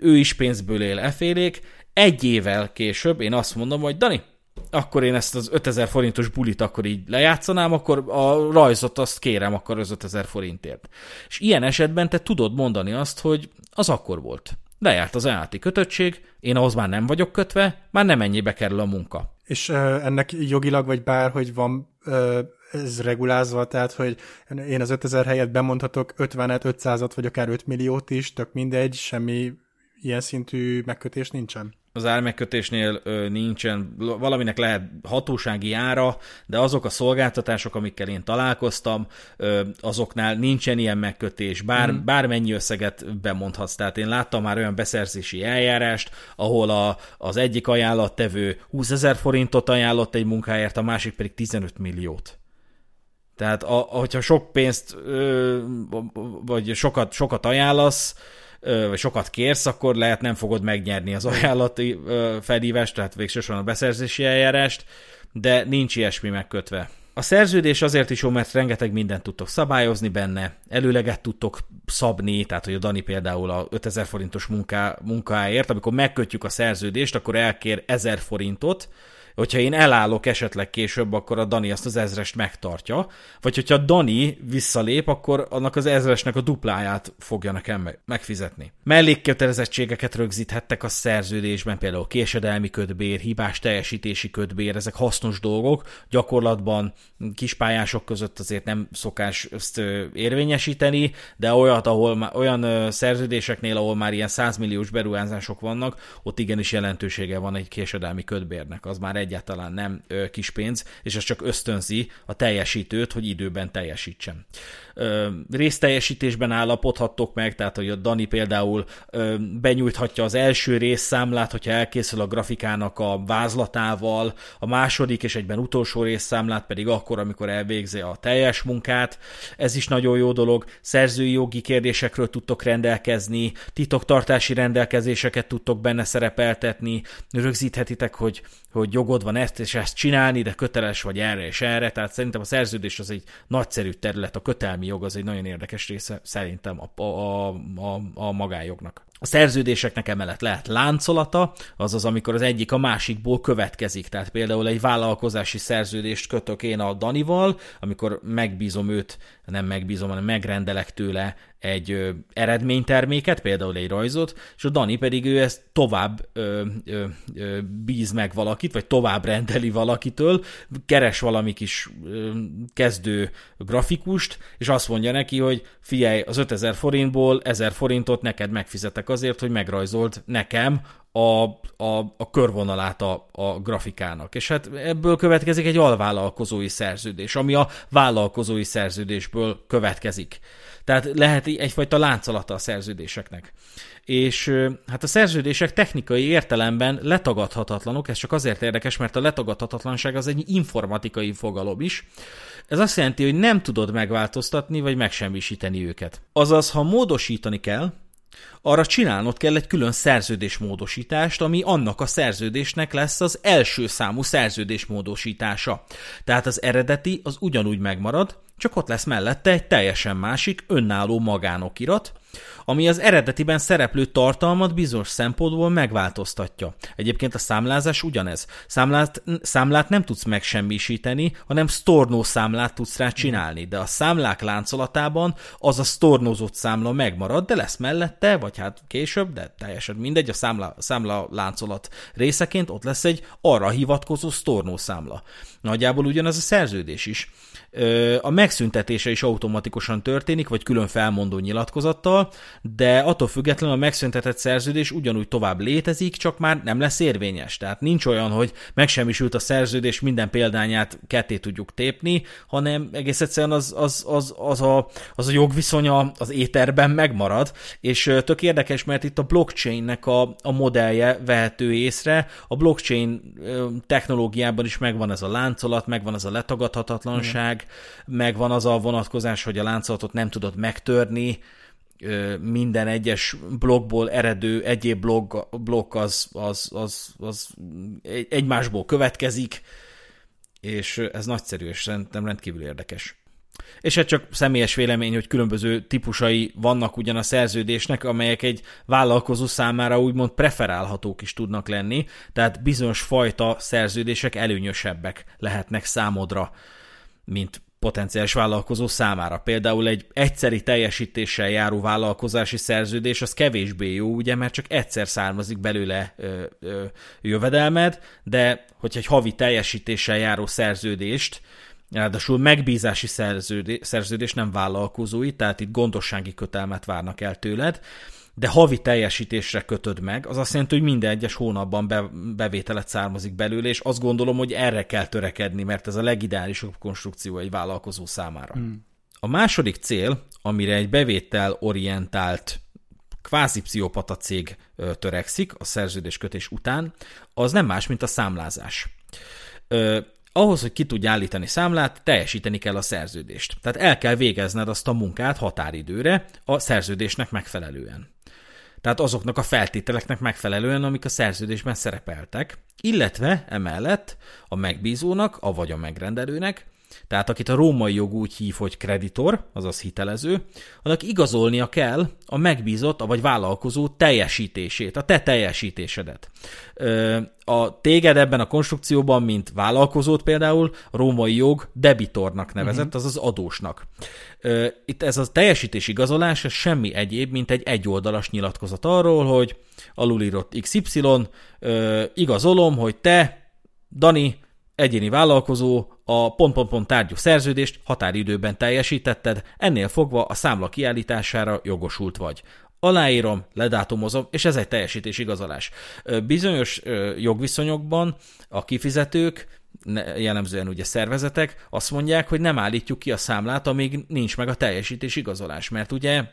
ő is pénzből él efélék, egy évvel később én azt mondom, hogy Dani, akkor én ezt az 5000 forintos bulit akkor így lejátszanám, akkor a rajzot azt kérem akkor az 5000 forintért. És ilyen esetben te tudod mondani azt, hogy az akkor volt. Lejárt az ajánlati kötöttség, én ahhoz már nem vagyok kötve, már nem ennyibe kerül a munka. És ennek jogilag vagy bár, hogy van ez regulázva, tehát hogy én az 5000 helyet bemondhatok 50-et, 500-at, vagy akár 5 milliót is, tök mindegy, semmi ilyen szintű megkötés nincsen az ármegkötésnél ö, nincsen, valaminek lehet hatósági ára, de azok a szolgáltatások, amikkel én találkoztam, ö, azoknál nincsen ilyen megkötés, bár, mm. bármennyi összeget bemondhatsz. Tehát én láttam már olyan beszerzési eljárást, ahol a, az egyik ajánlattevő 20 ezer forintot ajánlott egy munkáért, a másik pedig 15 milliót. Tehát a, hogyha sok pénzt, ö, vagy sokat, sokat ajánlasz, vagy sokat kérsz, akkor lehet nem fogod megnyerni az ajánlati felhívást, tehát végsősorban a beszerzési eljárást, de nincs ilyesmi megkötve. A szerződés azért is jó, mert rengeteg mindent tudtok szabályozni benne, előleget tudtok szabni, tehát hogy a Dani például a 5000 forintos munká, munkáért, amikor megkötjük a szerződést, akkor elkér 1000 forintot, hogyha én elállok esetleg később, akkor a Dani azt az ezrest megtartja, vagy hogyha Dani visszalép, akkor annak az ezresnek a dupláját fogja nekem megfizetni. Mellékkötelezettségeket rögzíthettek a szerződésben, például késedelmi kötbér, hibás teljesítési kötbér, ezek hasznos dolgok, gyakorlatban kispályások között azért nem szokás ezt érvényesíteni, de olyat, ahol olyan szerződéseknél, ahol már ilyen 100 milliós beruházások vannak, ott igenis jelentősége van egy késedelmi kötbérnek, az már egyáltalán nem kis pénz, és ez csak ösztönzi a teljesítőt, hogy időben teljesítsen részteljesítésben állapodhattok meg, tehát hogy a Dani például benyújthatja az első részszámlát, hogyha elkészül a grafikának a vázlatával, a második és egyben utolsó részszámlát pedig akkor, amikor elvégzi a teljes munkát. Ez is nagyon jó dolog. Szerzői jogi kérdésekről tudtok rendelkezni, titoktartási rendelkezéseket tudtok benne szerepeltetni, rögzíthetitek, hogy, hogy jogod van ezt és ezt csinálni, de köteles vagy erre és erre, tehát szerintem a szerződés az egy nagyszerű terület, a kötelmi jog az egy nagyon érdekes része szerintem a, a, a, a magájognak. A szerződéseknek emellett lehet láncolata, azaz amikor az egyik a másikból következik. Tehát például egy vállalkozási szerződést kötök én a Danival, amikor megbízom őt, nem megbízom, hanem megrendelek tőle egy ö, eredményterméket, például egy rajzot, és a Dani pedig ő ezt tovább ö, ö, ö, bíz meg valakit, vagy tovább rendeli valakitől, keres valami kis ö, kezdő grafikust, és azt mondja neki, hogy figyelj, az 5000 forintból 1000 forintot neked megfizetek azért, hogy megrajzolt nekem a, a, a körvonalát a, a grafikának. És hát ebből következik egy alvállalkozói szerződés, ami a vállalkozói szerződésből következik. Tehát lehet egyfajta láncolata a szerződéseknek. És hát a szerződések technikai értelemben letagadhatatlanok, ez csak azért érdekes, mert a letagadhatatlanság az egy informatikai fogalom is. Ez azt jelenti, hogy nem tudod megváltoztatni vagy megsemmisíteni őket. Azaz, ha módosítani kell, arra csinálnod kell egy külön szerződésmódosítást, ami annak a szerződésnek lesz az első számú szerződésmódosítása. Tehát az eredeti az ugyanúgy megmarad, csak ott lesz mellette egy teljesen másik, önálló magánokirat, ami az eredetiben szereplő tartalmat bizonyos szempontból megváltoztatja. Egyébként a számlázás ugyanez. Számlát, számlát nem tudsz megsemmisíteni, hanem sztornó számlát tudsz rá csinálni, de a számlák láncolatában az a sztornózott számla megmarad, de lesz mellette, vagy hát később, de teljesen mindegy, a számla, számla láncolat részeként ott lesz egy arra hivatkozó sztornó számla. Nagyjából ugyanaz a szerződés is. A megszüntetése is automatikusan történik, vagy külön felmondó nyilatkozattal, de attól függetlenül a megszüntetett szerződés ugyanúgy tovább létezik, csak már nem lesz érvényes. Tehát nincs olyan, hogy megsemmisült a szerződés, minden példányát ketté tudjuk tépni, hanem egész egyszerűen az, az, az, az, a, az a jogviszonya az éterben megmarad, és tök érdekes, mert itt a blockchainnek a, a modellje vehető észre, a blockchain technológiában is megvan ez a láncolat, megvan ez a letagadhatatlanság, meg, megvan az a vonatkozás, hogy a láncolatot nem tudod megtörni, minden egyes blogból eredő egyéb blog, blokk az, az, az, az egymásból következik, és ez nagyszerű, és szerintem rendkívül érdekes. És ez csak személyes vélemény, hogy különböző típusai vannak ugyan a szerződésnek, amelyek egy vállalkozó számára úgymond preferálhatók is tudnak lenni, tehát bizonyos fajta szerződések előnyösebbek lehetnek számodra mint potenciális vállalkozó számára. Például egy egyszeri teljesítéssel járó vállalkozási szerződés az kevésbé jó, ugye, mert csak egyszer származik belőle ö, ö, jövedelmed, de hogyha egy havi teljesítéssel járó szerződést, ráadásul megbízási szerződés, szerződés nem vállalkozói, tehát itt gondossági kötelmet várnak el tőled, de havi teljesítésre kötöd meg, az azt jelenti, hogy minden egyes hónapban be, bevételet származik belőle, és azt gondolom, hogy erre kell törekedni, mert ez a legideálisabb konstrukció egy vállalkozó számára. Hmm. A második cél, amire egy bevétel orientált kvázi pszichopata cég törekszik a szerződéskötés után, az nem más, mint a számlázás. Ö, ahhoz, hogy ki tudj állítani számlát, teljesíteni kell a szerződést. Tehát el kell végezned azt a munkát határidőre a szerződésnek megfelelően tehát azoknak a feltételeknek megfelelően, amik a szerződésben szerepeltek, illetve emellett a megbízónak, avagy a megrendelőnek tehát akit a római jog úgy hív, hogy kreditor, azaz hitelező, annak igazolnia kell a megbízott, vagy vállalkozó teljesítését, a te teljesítésedet. A téged ebben a konstrukcióban, mint vállalkozót például, a római jog debitornak nevezett, uh-huh. azaz adósnak. Itt ez a teljesítés igazolás, ez semmi egyéb, mint egy egyoldalas nyilatkozat arról, hogy alulírott XY, igazolom, hogy te, Dani, egyéni vállalkozó a pont-pont-pont tárgyú szerződést határidőben teljesítetted, ennél fogva a számla kiállítására jogosult vagy. Aláírom, ledátumozom, és ez egy teljesítés igazolás. Bizonyos jogviszonyokban a kifizetők, jellemzően ugye szervezetek azt mondják, hogy nem állítjuk ki a számlát, amíg nincs meg a teljesítés igazolás, mert ugye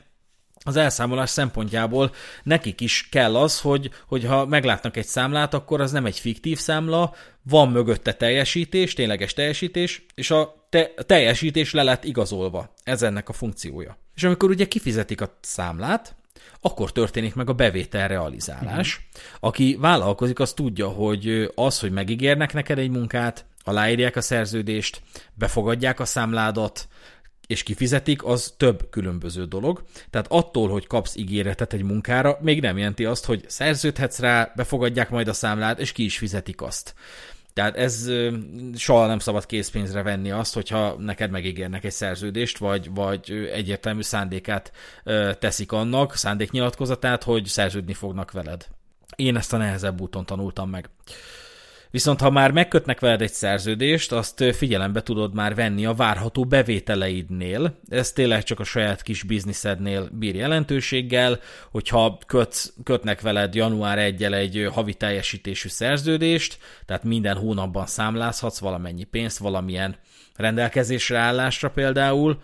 az elszámolás szempontjából nekik is kell az, hogy, hogy ha meglátnak egy számlát, akkor az nem egy fiktív számla, van mögötte teljesítés, tényleges teljesítés, és a, te, a teljesítés le lett igazolva. Ez ennek a funkciója. És amikor ugye kifizetik a számlát, akkor történik meg a bevétel realizálás. Uh-huh. Aki vállalkozik, az tudja, hogy az, hogy megígérnek neked egy munkát, aláírják a szerződést, befogadják a számládat, és kifizetik, az több különböző dolog. Tehát attól, hogy kapsz ígéretet egy munkára, még nem jelenti azt, hogy szerződhetsz rá, befogadják majd a számlát, és ki is fizetik azt. Tehát ez soha nem szabad készpénzre venni azt, hogyha neked megígérnek egy szerződést, vagy, vagy egyértelmű szándékát teszik annak, szándéknyilatkozatát, hogy szerződni fognak veled. Én ezt a nehezebb úton tanultam meg. Viszont ha már megkötnek veled egy szerződést, azt figyelembe tudod már venni a várható bevételeidnél. Ez tényleg csak a saját kis bizniszednél bír jelentőséggel, hogyha köt, kötnek veled január 1 egy havi teljesítésű szerződést, tehát minden hónapban számlázhatsz valamennyi pénzt, valamilyen rendelkezésre állásra például,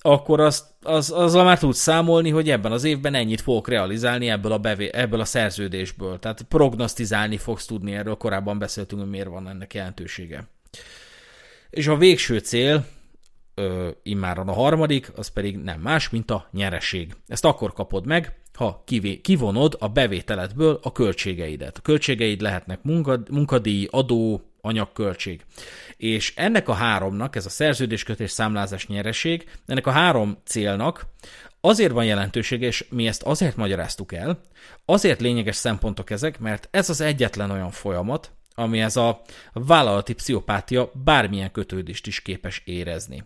akkor azt, az, azzal már tudsz számolni, hogy ebben az évben ennyit fogok realizálni ebből a, bevé, ebből a szerződésből. Tehát prognosztizálni fogsz tudni erről, korábban beszéltünk, hogy miért van ennek jelentősége. És a végső cél, ö, immáron a harmadik, az pedig nem más, mint a nyereség. Ezt akkor kapod meg, ha kivé, kivonod a bevételedből a költségeidet. A költségeid lehetnek munkad, munkadíj, adó, anyagköltség. És ennek a háromnak, ez a szerződéskötés, számlázás, nyereség, ennek a három célnak azért van jelentősége, és mi ezt azért magyaráztuk el, azért lényeges szempontok ezek, mert ez az egyetlen olyan folyamat, ami ez a vállalati pszichopátia bármilyen kötődést is képes érezni.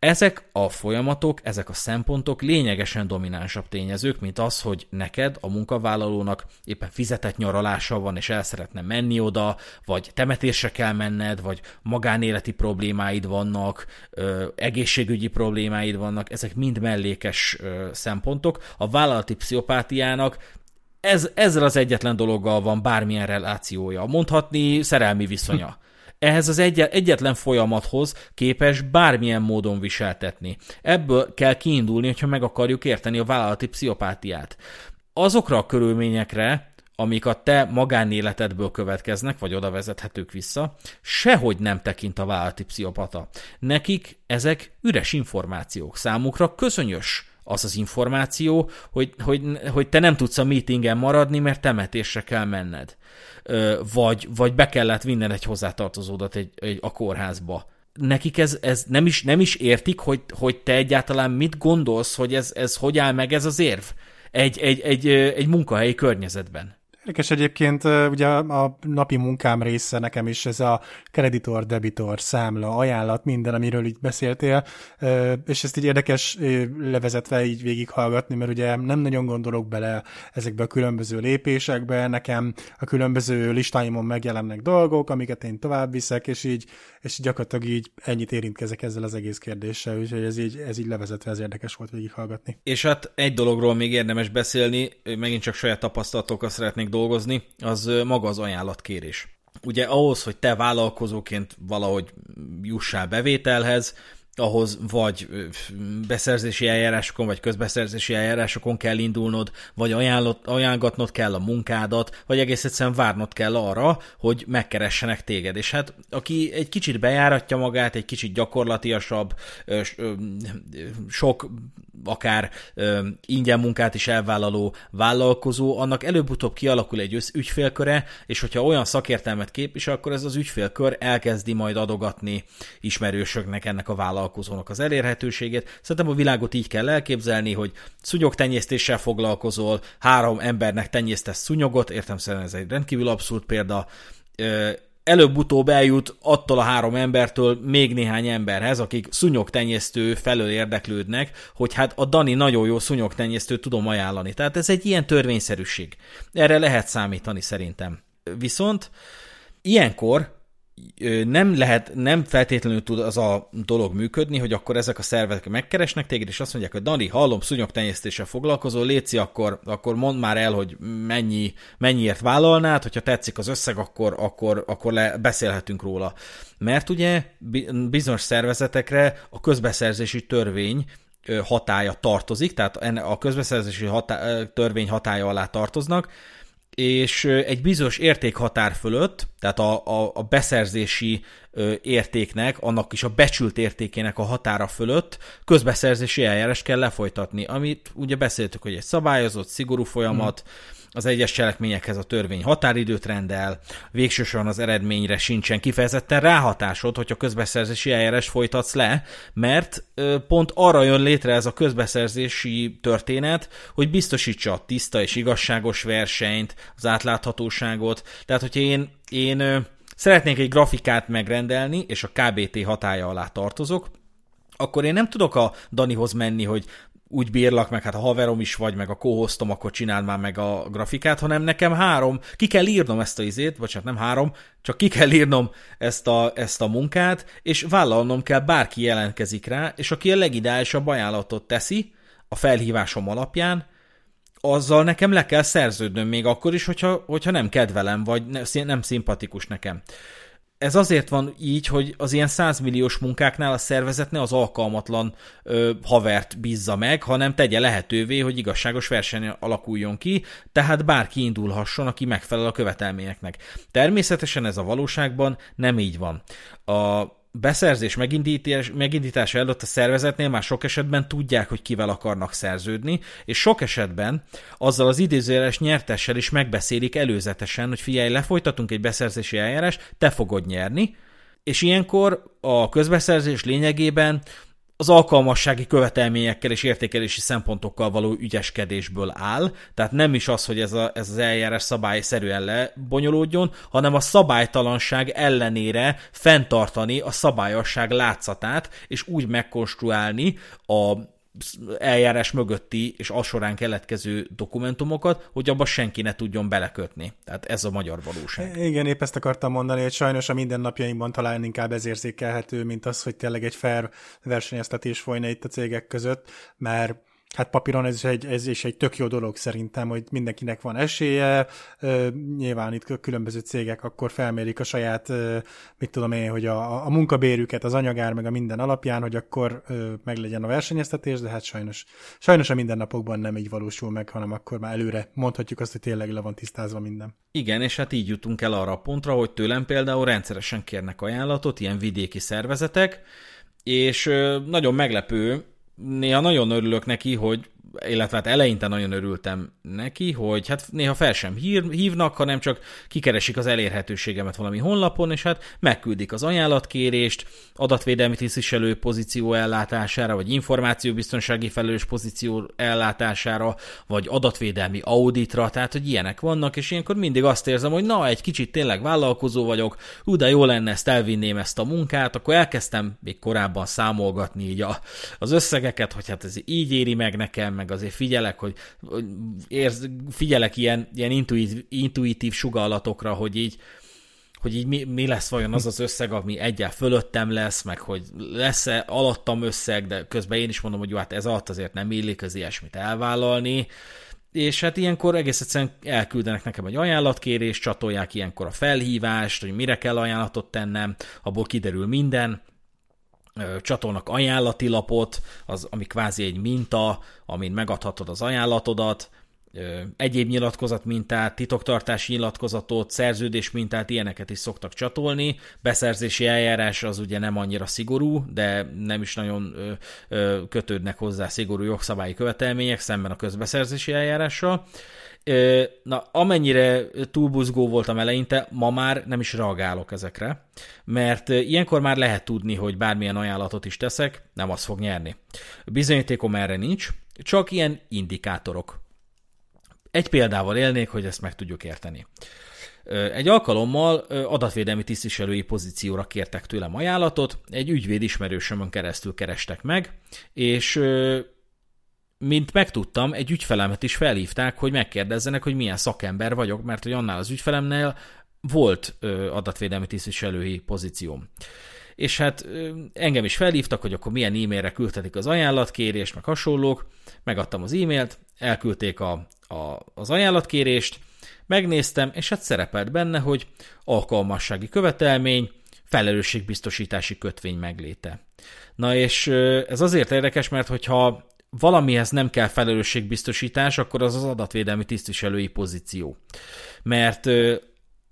Ezek a folyamatok, ezek a szempontok lényegesen dominánsabb tényezők, mint az, hogy neked, a munkavállalónak éppen fizetett nyaralása van, és el szeretne menni oda, vagy temetésre kell menned, vagy magánéleti problémáid vannak, egészségügyi problémáid vannak, ezek mind mellékes szempontok. A vállalati pszichopátiának ez, ezzel az egyetlen dologgal van bármilyen relációja. Mondhatni szerelmi viszonya ehhez az egy, egyetlen folyamathoz képes bármilyen módon viseltetni. Ebből kell kiindulni, hogyha meg akarjuk érteni a vállalati pszichopátiát. Azokra a körülményekre, amik a te magánéletedből következnek, vagy oda vezethetők vissza, sehogy nem tekint a vállalati pszichopata. Nekik ezek üres információk, számukra közönyös az az információ, hogy, hogy, hogy te nem tudsz a meetingen maradni, mert temetésre kell menned vagy, vagy be kellett vinned egy hozzátartozódat egy, egy, a kórházba. Nekik ez, ez nem, is, nem is értik, hogy, hogy te egyáltalán mit gondolsz, hogy ez, ez hogy áll meg ez az érv egy, egy, egy, egy munkahelyi környezetben. Érdekes egyébként, ugye a napi munkám része nekem is ez a kreditor, debitor, számla, ajánlat, minden, amiről így beszéltél, és ezt így érdekes levezetve így végighallgatni, mert ugye nem nagyon gondolok bele ezekbe a különböző lépésekbe, nekem a különböző listáimon megjelennek dolgok, amiket én tovább viszek, és így, és gyakorlatilag így ennyit érintkezek ezzel az egész kérdéssel, úgyhogy ez így, ez így levezetve, ez érdekes volt végighallgatni. És hát egy dologról még érdemes beszélni, megint csak saját tapasztalatokkal szeretnék dolgozni, az maga az ajánlatkérés. Ugye ahhoz, hogy te vállalkozóként valahogy jussál bevételhez, ahhoz vagy beszerzési eljárásokon, vagy közbeszerzési eljárásokon kell indulnod, vagy ajánlott, ajánlgatnod kell a munkádat, vagy egész egyszerűen várnod kell arra, hogy megkeressenek téged. És hát aki egy kicsit bejáratja magát, egy kicsit gyakorlatiasabb, sok akár ingyen munkát is elvállaló vállalkozó, annak előbb-utóbb kialakul egy ügyfélköre, és hogyha olyan szakértelmet képvisel, akkor ez az ügyfélkör elkezdi majd adogatni ismerősöknek ennek a vállalkozónak vállalkozónak az elérhetőségét. Szerintem a világot így kell elképzelni, hogy szúnyogtenyésztéssel foglalkozol, három embernek tenyésztesz szúnyogot, értem szerint ez egy rendkívül abszurd példa, előbb-utóbb eljut attól a három embertől még néhány emberhez, akik szúnyogtenyésztő felől érdeklődnek, hogy hát a Dani nagyon jó szúnyogtenyésztőt tudom ajánlani. Tehát ez egy ilyen törvényszerűség. Erre lehet számítani szerintem. Viszont ilyenkor nem lehet, nem feltétlenül tud az a dolog működni, hogy akkor ezek a szervek megkeresnek téged, és azt mondják, hogy Dani, hallom, szúnyogtenyésztéssel foglalkozol, Léci, akkor, akkor mondd már el, hogy mennyi, mennyiért vállalnád, hogyha tetszik az összeg, akkor, akkor, akkor le, beszélhetünk róla. Mert ugye bizonyos szervezetekre a közbeszerzési törvény hatája tartozik, tehát a közbeszerzési hatá- törvény hatája alá tartoznak, és egy bizonyos értékhatár fölött, tehát a, a, a beszerzési értéknek, annak is a becsült értékének a határa fölött közbeszerzési eljárás kell lefolytatni, amit ugye beszéltük, hogy egy szabályozott, szigorú folyamat, hmm az egyes cselekményekhez a törvény határidőt rendel, végsősorban az eredményre sincsen kifejezetten ráhatásod, hogyha közbeszerzési eljárás folytatsz le, mert pont arra jön létre ez a közbeszerzési történet, hogy biztosítsa a tiszta és igazságos versenyt, az átláthatóságot. Tehát, hogyha én, én szeretnék egy grafikát megrendelni, és a KBT hatája alá tartozok, akkor én nem tudok a Danihoz menni, hogy úgy bírlak, meg hát a haverom is vagy, meg a kóhoztom, akkor csináld már meg a grafikát, hanem nekem három, ki kell írnom ezt a izét, hát nem három, csak ki kell írnom ezt a, ezt a munkát, és vállalnom kell, bárki jelentkezik rá, és aki a legideálisabb ajánlatot teszi a felhívásom alapján, azzal nekem le kell szerződnöm még akkor is, hogyha, hogyha nem kedvelem, vagy nem szimpatikus nekem ez azért van így, hogy az ilyen százmilliós munkáknál a szervezet ne az alkalmatlan ö, havert bízza meg, hanem tegye lehetővé, hogy igazságos verseny alakuljon ki, tehát bárki indulhasson, aki megfelel a követelményeknek. Természetesen ez a valóságban nem így van. A beszerzés megindítás, megindítása előtt a szervezetnél már sok esetben tudják, hogy kivel akarnak szerződni, és sok esetben azzal az idézőjeles nyertessel is megbeszélik előzetesen, hogy figyelj, lefolytatunk egy beszerzési eljárás, te fogod nyerni, és ilyenkor a közbeszerzés lényegében az alkalmassági követelményekkel és értékelési szempontokkal való ügyeskedésből áll, tehát nem is az, hogy ez, a, ez az eljárás szabályszerűen lebonyolódjon, hanem a szabálytalanság ellenére fenntartani a szabályosság látszatát, és úgy megkonstruálni a eljárás mögötti és a során keletkező dokumentumokat, hogy abba senki ne tudjon belekötni. Tehát ez a magyar valóság. Igen, épp ezt akartam mondani, hogy sajnos a mindennapjainkban talán inkább ez érzékelhető, mint az, hogy tényleg egy fair versenyeztetés folyna itt a cégek között, mert Hát papíron ez is, egy, ez is egy tök jó dolog szerintem, hogy mindenkinek van esélye. Nyilván itt különböző cégek akkor felmérik a saját, mit tudom én, hogy a, a munkabérüket, az anyagár, meg a minden alapján, hogy akkor meglegyen a versenyeztetés, de hát sajnos, sajnos a mindennapokban nem így valósul meg, hanem akkor már előre mondhatjuk azt, hogy tényleg le van tisztázva minden. Igen, és hát így jutunk el arra a pontra, hogy tőlem például rendszeresen kérnek ajánlatot, ilyen vidéki szervezetek, és nagyon meglepő, néha nagyon örülök neki, hogy illetve hát eleinte nagyon örültem neki, hogy hát néha fel sem hír, hívnak, hanem csak kikeresik az elérhetőségemet valami honlapon, és hát megküldik az ajánlatkérést, adatvédelmi tisztviselő pozíció ellátására, vagy információbiztonsági felelős pozíció ellátására, vagy adatvédelmi auditra, tehát hogy ilyenek vannak, és ilyenkor mindig azt érzem, hogy na, egy kicsit tényleg vállalkozó vagyok, hú, de jó lenne ezt elvinném ezt a munkát, akkor elkezdtem még korábban számolgatni így a, az összegeket, hogy hát ez így éri meg nekem, meg azért figyelek, hogy érz, figyelek ilyen, ilyen intuitív, intuitív sugallatokra, hogy így, hogy így mi, mi lesz vajon az az összeg, ami egyel fölöttem lesz, meg hogy lesz-e alattam összeg, de közben én is mondom, hogy jó, hát ez alatt azért nem illik az ilyesmit elvállalni, és hát ilyenkor egész egyszerűen elküldenek nekem egy ajánlatkérést, csatolják ilyenkor a felhívást, hogy mire kell ajánlatot tennem, abból kiderül minden, csatolnak ajánlati lapot, az, ami kvázi egy minta, amin megadhatod az ajánlatodat, egyéb nyilatkozat mintát, titoktartási nyilatkozatot, szerződés mintát, ilyeneket is szoktak csatolni. Beszerzési eljárás az ugye nem annyira szigorú, de nem is nagyon kötődnek hozzá szigorú jogszabályi követelmények szemben a közbeszerzési eljárással. Na, amennyire túlbuzgó voltam eleinte, ma már nem is reagálok ezekre, mert ilyenkor már lehet tudni, hogy bármilyen ajánlatot is teszek, nem az fog nyerni. Bizonyítékom erre nincs, csak ilyen indikátorok. Egy példával élnék, hogy ezt meg tudjuk érteni. Egy alkalommal adatvédelmi tisztviselői pozícióra kértek tőlem ajánlatot, egy ügyvéd ismerősömön keresztül kerestek meg, és mint megtudtam, egy ügyfelemet is felhívták, hogy megkérdezzenek, hogy milyen szakember vagyok, mert hogy annál az ügyfelemnél volt adatvédelmi tisztviselői pozícióm. És hát engem is felhívtak, hogy akkor milyen e-mailre küldhetik az ajánlatkérést, meg hasonlók. Megadtam az e-mailt, elküldték a, a, az ajánlatkérést, megnéztem, és hát szerepelt benne, hogy alkalmassági követelmény, felelősségbiztosítási kötvény megléte. Na és ez azért érdekes, mert hogyha valamihez nem kell felelősségbiztosítás, akkor az az adatvédelmi tisztviselői pozíció. Mert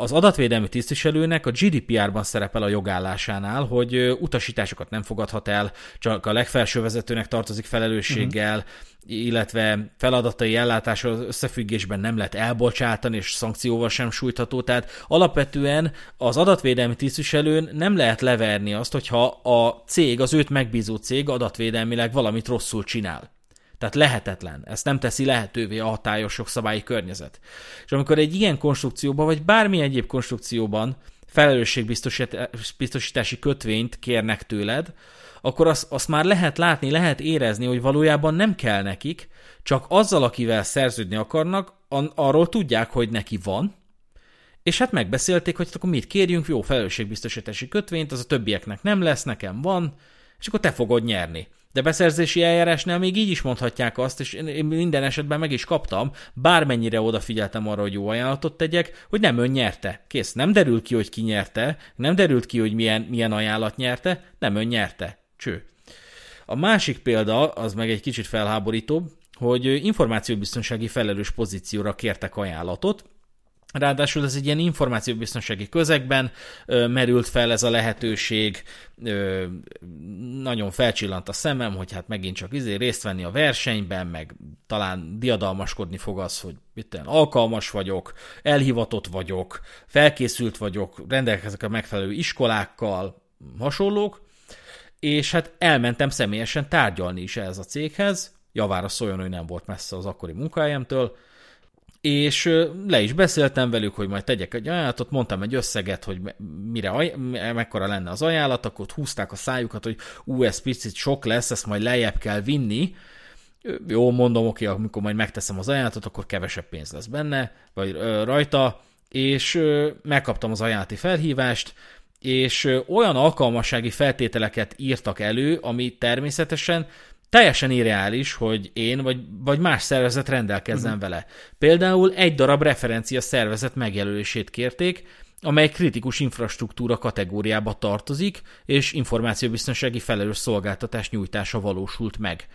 az adatvédelmi tisztviselőnek a GDPR-ban szerepel a jogállásánál, hogy utasításokat nem fogadhat el, csak a legfelső vezetőnek tartozik felelősséggel, uh-huh. illetve feladatai ellátása összefüggésben nem lehet elbocsátani, és szankcióval sem sújtható. Tehát alapvetően az adatvédelmi tisztviselőn nem lehet leverni azt, hogyha a cég, az őt megbízó cég adatvédelmileg valamit rosszul csinál. Tehát lehetetlen. Ezt nem teszi lehetővé a hatályos jogszabályi környezet. És amikor egy ilyen konstrukcióban, vagy bármilyen egyéb konstrukcióban felelősségbiztosítási kötvényt kérnek tőled, akkor azt, azt már lehet látni, lehet érezni, hogy valójában nem kell nekik, csak azzal, akivel szerződni akarnak, arról tudják, hogy neki van, és hát megbeszélték, hogy akkor mit kérjünk, jó felelősségbiztosítási kötvényt, az a többieknek nem lesz, nekem van, és akkor te fogod nyerni. De beszerzési eljárásnál még így is mondhatják azt, és én minden esetben meg is kaptam, bármennyire odafigyeltem arra, hogy jó ajánlatot tegyek, hogy nem ön nyerte. Kész, nem derül ki, hogy ki nyerte, nem derült ki, hogy milyen, milyen ajánlat nyerte, nem ön nyerte. Cső. A másik példa, az meg egy kicsit felháborítóbb, hogy információbiztonsági felelős pozícióra kértek ajánlatot, Ráadásul ez egy ilyen információbiztonsági közegben ö, merült fel ez a lehetőség, ö, nagyon felcsillant a szemem, hogy hát megint csak izé részt venni a versenyben, meg talán diadalmaskodni fog az, hogy mit alkalmas vagyok, elhivatott vagyok, felkészült vagyok, rendelkezek a megfelelő iskolákkal, hasonlók, és hát elmentem személyesen tárgyalni is ez a céghez, javára szóljon, hogy nem volt messze az akkori munkahelyemtől, és le is beszéltem velük, hogy majd tegyek egy ajánlatot, mondtam egy összeget, hogy mire, mekkora lenne az ajánlat, akkor ott húzták a szájukat, hogy ú, ez picit sok lesz, ezt majd lejjebb kell vinni. Jó, mondom, oké, amikor majd megteszem az ajánlatot, akkor kevesebb pénz lesz benne, vagy ö, rajta, és ö, megkaptam az ajánlati felhívást, és ö, olyan alkalmassági feltételeket írtak elő, ami természetesen teljesen irreális, hogy én vagy, vagy más szervezet rendelkezzen uh-huh. vele. Például egy darab referencia szervezet megjelölését kérték, amely kritikus infrastruktúra kategóriába tartozik, és információbiztonsági felelős szolgáltatás nyújtása valósult meg.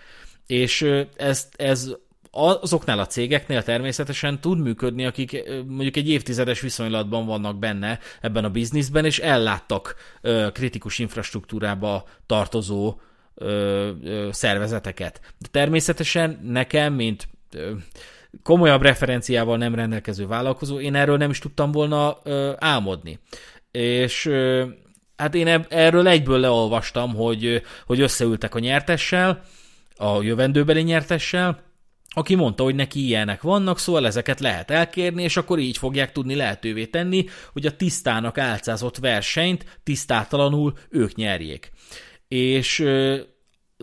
És ez, ez azoknál a cégeknél természetesen tud működni, akik mondjuk egy évtizedes viszonylatban vannak benne ebben a bizniszben, és elláttak kritikus infrastruktúrába tartozó szervezeteket. De természetesen nekem, mint komolyabb referenciával nem rendelkező vállalkozó, én erről nem is tudtam volna álmodni. És hát én erről egyből leolvastam, hogy, hogy összeültek a nyertessel, a jövendőbeli nyertessel, aki mondta, hogy neki ilyenek vannak, szóval ezeket lehet elkérni, és akkor így fogják tudni lehetővé tenni, hogy a tisztának álcázott versenyt tisztátalanul ők nyerjék és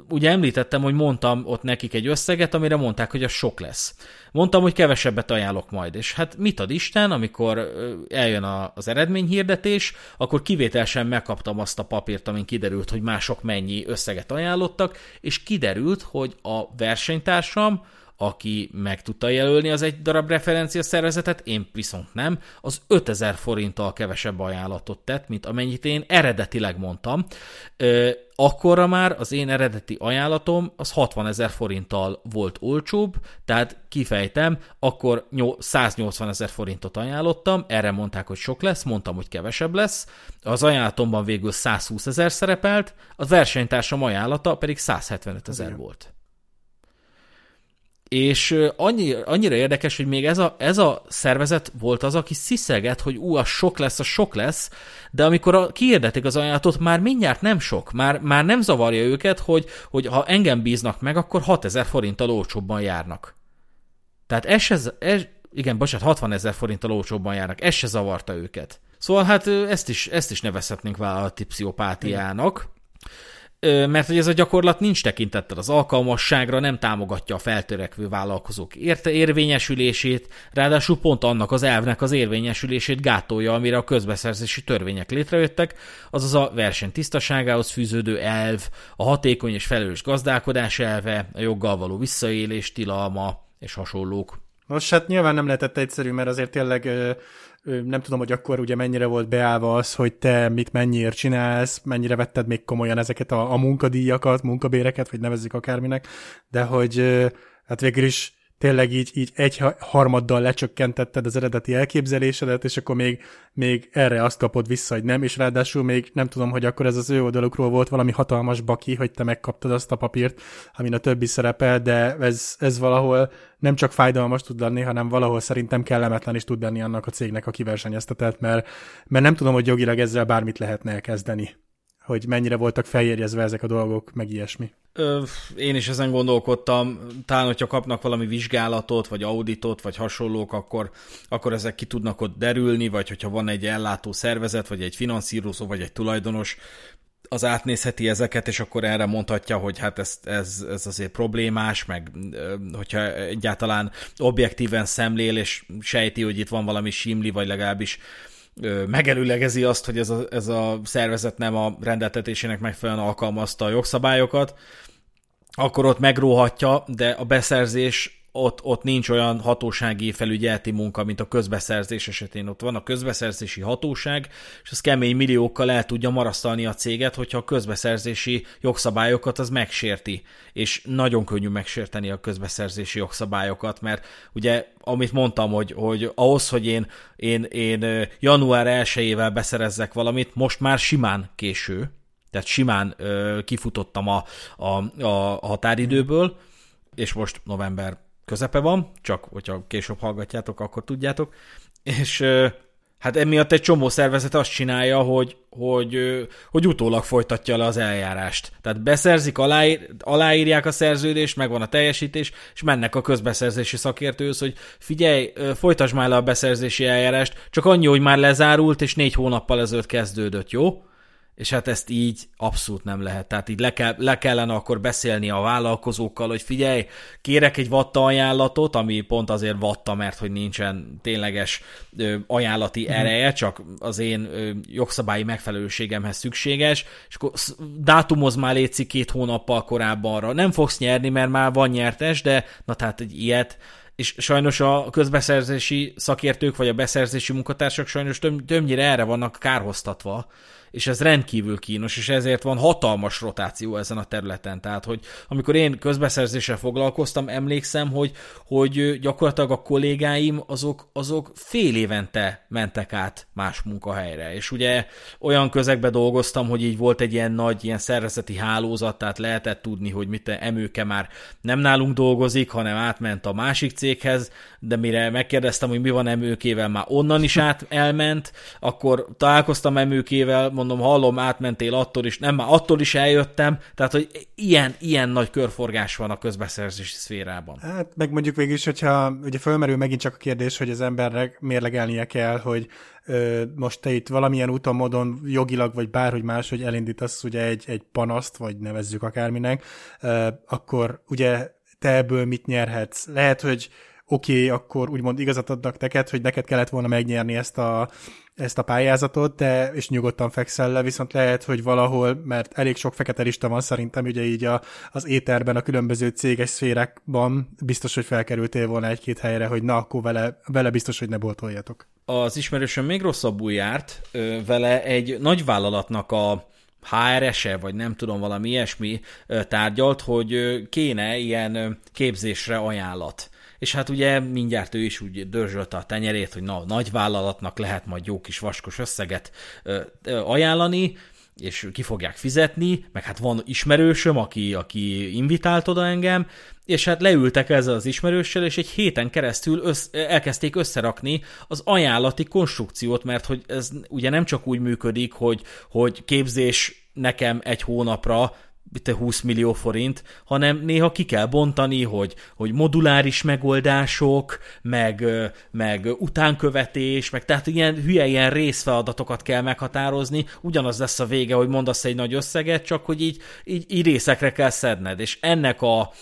ugye említettem, hogy mondtam ott nekik egy összeget, amire mondták, hogy az sok lesz. Mondtam, hogy kevesebbet ajánlok majd, és hát mit ad Isten, amikor eljön az eredményhirdetés, akkor kivételesen megkaptam azt a papírt, amin kiderült, hogy mások mennyi összeget ajánlottak, és kiderült, hogy a versenytársam aki meg tudta jelölni az egy darab referencia szervezetet, én viszont nem, az 5000 forinttal kevesebb ajánlatot tett, mint amennyit én eredetileg mondtam. Akkorra már az én eredeti ajánlatom az 60 ezer forinttal volt olcsóbb, tehát kifejtem, akkor 180 ezer forintot ajánlottam, erre mondták, hogy sok lesz, mondtam, hogy kevesebb lesz, az ajánlatomban végül 120 ezer szerepelt, a versenytársam ajánlata pedig 175 ezer volt. És annyi, annyira érdekes, hogy még ez a, ez a szervezet volt az, aki sziszeget, hogy ú, a sok lesz, a sok lesz, de amikor a, kiirdetik az ajánlatot, már mindjárt nem sok, már, már nem zavarja őket, hogy, hogy ha engem bíznak meg, akkor 6000 forinttal olcsóbban járnak. Tehát ez, se, ez igen, bocsánat, 60 ezer forinttal olcsóbban járnak, ez se zavarta őket. Szóval hát ezt is, ezt is nevezhetnénk vállalati pszichopátiának. Mert hogy ez a gyakorlat nincs tekintettel az alkalmasságra, nem támogatja a feltörekvő vállalkozók érte érvényesülését, ráadásul pont annak az elvnek az érvényesülését gátolja, amire a közbeszerzési törvények létrejöttek, azaz a verseny tisztaságához fűződő elv, a hatékony és felelős gazdálkodás elve, a joggal való visszaélés tilalma és hasonlók. Most hát nyilván nem lehetett egyszerű, mert azért tényleg nem tudom, hogy akkor ugye mennyire volt beállva az, hogy te mit mennyiért csinálsz, mennyire vetted még komolyan ezeket a, a munkadíjakat, munkabéreket, vagy nevezzük akárminek, de hogy hát végül is tényleg így, így egy harmaddal lecsökkentetted az eredeti elképzelésedet, és akkor még, még erre azt kapod vissza, hogy nem, és ráadásul még nem tudom, hogy akkor ez az ő oldalukról volt valami hatalmas baki, hogy te megkaptad azt a papírt, amin a többi szerepel, de ez, ez valahol nem csak fájdalmas tud lenni, hanem valahol szerintem kellemetlen is tud lenni annak a cégnek, aki versenyeztetett, mert, mert nem tudom, hogy jogilag ezzel bármit lehetne elkezdeni hogy mennyire voltak feljegyezve ezek a dolgok, meg ilyesmi. Ö, én is ezen gondolkodtam, talán, hogyha kapnak valami vizsgálatot, vagy auditot, vagy hasonlók, akkor, akkor ezek ki tudnak ott derülni, vagy hogyha van egy ellátó szervezet, vagy egy finanszírozó, vagy egy tulajdonos, az átnézheti ezeket, és akkor erre mondhatja, hogy hát ez, ez, ez azért problémás, meg hogyha egyáltalán objektíven szemlél, és sejti, hogy itt van valami simli, vagy legalábbis megelőlegezi azt, hogy ez a, ez a szervezet nem a rendeltetésének megfelelően alkalmazta a jogszabályokat, akkor ott megróhatja, de a beszerzés ott, ott nincs olyan hatósági felügyeleti munka, mint a közbeszerzés esetén. Ott van a közbeszerzési hatóság, és az kemény milliókkal el tudja marasztalni a céget, hogyha a közbeszerzési jogszabályokat az megsérti. És nagyon könnyű megsérteni a közbeszerzési jogszabályokat, mert ugye, amit mondtam, hogy, hogy ahhoz, hogy én, én, én január 1-ével beszerezzek valamit, most már simán késő, tehát simán ö, kifutottam a, a, a határidőből, és most november közepe van, csak hogyha később hallgatjátok, akkor tudjátok, és hát emiatt egy csomó szervezet azt csinálja, hogy, hogy, hogy utólag folytatja le az eljárást. Tehát beszerzik, aláír, aláírják a szerződést, megvan a teljesítés, és mennek a közbeszerzési szakértőhöz, hogy figyelj, folytasd már le a beszerzési eljárást, csak annyi, hogy már lezárult, és négy hónappal ezelőtt kezdődött, jó? És hát ezt így abszolút nem lehet. Tehát így le, kell, le kellene akkor beszélni a vállalkozókkal, hogy figyelj, kérek egy vatta ajánlatot, ami pont azért vatta, mert hogy nincsen tényleges ö, ajánlati mm. ereje, csak az én ö, jogszabályi megfelelőségemhez szükséges, és akkor dátumoz már létszik két hónappal korábbanra. Nem fogsz nyerni, mert már van nyertes, de na tehát egy ilyet és sajnos a közbeszerzési szakértők vagy a beszerzési munkatársak sajnos többnyire erre vannak kárhoztatva, és ez rendkívül kínos, és ezért van hatalmas rotáció ezen a területen. Tehát, hogy amikor én közbeszerzéssel foglalkoztam, emlékszem, hogy, hogy gyakorlatilag a kollégáim azok, azok fél évente mentek át más munkahelyre. És ugye olyan közegbe dolgoztam, hogy így volt egy ilyen nagy ilyen szervezeti hálózat, tehát lehetett tudni, hogy mit emőke már nem nálunk dolgozik, hanem átment a másik céghez, de mire megkérdeztem, hogy mi van emőkével, már onnan is át elment, akkor találkoztam emőkével, mondom, hallom, átmentél attól is, nem, már attól is eljöttem, tehát, hogy ilyen, ilyen nagy körforgás van a közbeszerzési szférában. Hát, meg mondjuk végül is, hogyha ugye fölmerül megint csak a kérdés, hogy az embernek mérlegelnie kell, hogy ö, most te itt valamilyen úton, módon jogilag, vagy bárhogy más, hogy elindítasz ugye egy, egy panaszt, vagy nevezzük akárminek, ö, akkor ugye te ebből mit nyerhetsz? Lehet, hogy oké, okay, akkor úgymond igazat adnak neked, hogy neked kellett volna megnyerni ezt a, ezt a pályázatot, de, és nyugodtan fekszel le, viszont lehet, hogy valahol, mert elég sok fekete lista van szerintem, ugye így a, az éterben, a különböző céges szférákban biztos, hogy felkerültél volna egy-két helyre, hogy na, akkor vele, vele biztos, hogy ne boltoljatok. Az ismerősöm még rosszabbul járt, vele egy nagyvállalatnak a HRS-e, vagy nem tudom, valami ilyesmi tárgyalt, hogy kéne ilyen képzésre ajánlat. És hát ugye mindjárt ő is úgy dörzsölte a tenyerét, hogy na, nagy vállalatnak lehet majd jó kis vaskos összeget ajánlani, és ki fogják fizetni, meg hát van ismerősöm, aki, aki invitált oda engem, és hát leültek ezzel az ismerőssel, és egy héten keresztül össz, elkezdték összerakni az ajánlati konstrukciót, mert hogy ez ugye nem csak úgy működik, hogy, hogy képzés nekem egy hónapra, te 20 millió forint, hanem néha ki kell bontani, hogy, hogy moduláris megoldások, meg, meg utánkövetés, meg tehát ilyen hülye ilyen részfeladatokat kell meghatározni, ugyanaz lesz a vége, hogy mondasz egy nagy összeget, csak hogy így, így, így részekre kell szedned, és ennek a,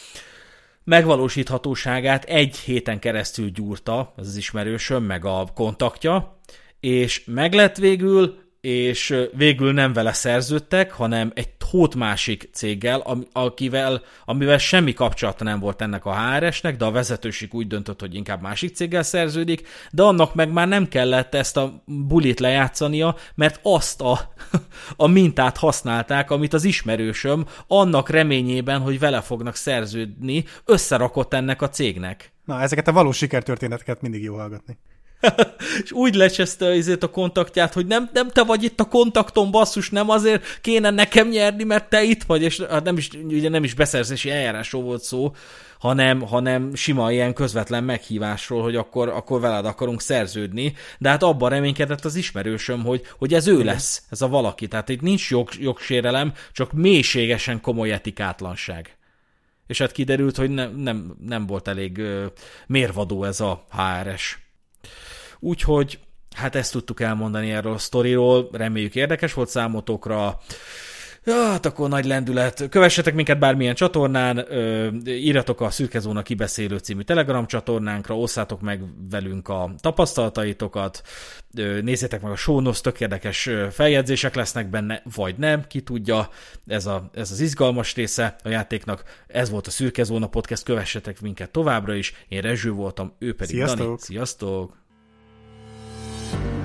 megvalósíthatóságát egy héten keresztül gyúrta az ismerősöm, meg a kontaktja, és meglett végül, és végül nem vele szerződtek, hanem egy hót másik céggel, akivel, amivel semmi kapcsolata nem volt ennek a HRS-nek, de a vezetőség úgy döntött, hogy inkább másik céggel szerződik, de annak meg már nem kellett ezt a bulit lejátszania, mert azt a, a mintát használták, amit az ismerősöm annak reményében, hogy vele fognak szerződni, összerakott ennek a cégnek. Na, ezeket a valós sikertörténeteket mindig jó hallgatni. és úgy lecseszte azért a kontaktját, hogy nem, nem te vagy itt a kontaktom, basszus, nem azért kéne nekem nyerni, mert te itt vagy, és hát nem is, ugye nem is beszerzési eljárásról volt szó, hanem, hanem sima ilyen közvetlen meghívásról, hogy akkor, akkor veled akarunk szerződni, de hát abban reménykedett az ismerősöm, hogy, hogy ez ő lesz, ez a valaki. Tehát itt nincs jog, jogsérelem, csak mélységesen komoly etikátlanság. És hát kiderült, hogy ne, nem, nem volt elég uh, mérvadó ez a HRS. Úgyhogy hát ezt tudtuk elmondani erről a sztoriról, reméljük érdekes volt számotokra. Ja, hát akkor nagy lendület. Kövessetek minket bármilyen csatornán, írjatok a Szürkezóna kibeszélő című Telegram csatornánkra, osszátok meg velünk a tapasztalataitokat, nézzétek meg a sónosz, tök érdekes feljegyzések lesznek benne, vagy nem, ki tudja, ez, a, ez az izgalmas része a játéknak. Ez volt a Szürkezóna podcast, kövessetek minket továbbra is. Én Rezső voltam, ő pedig Sziasztok. Dani. Sziasztok! Peace.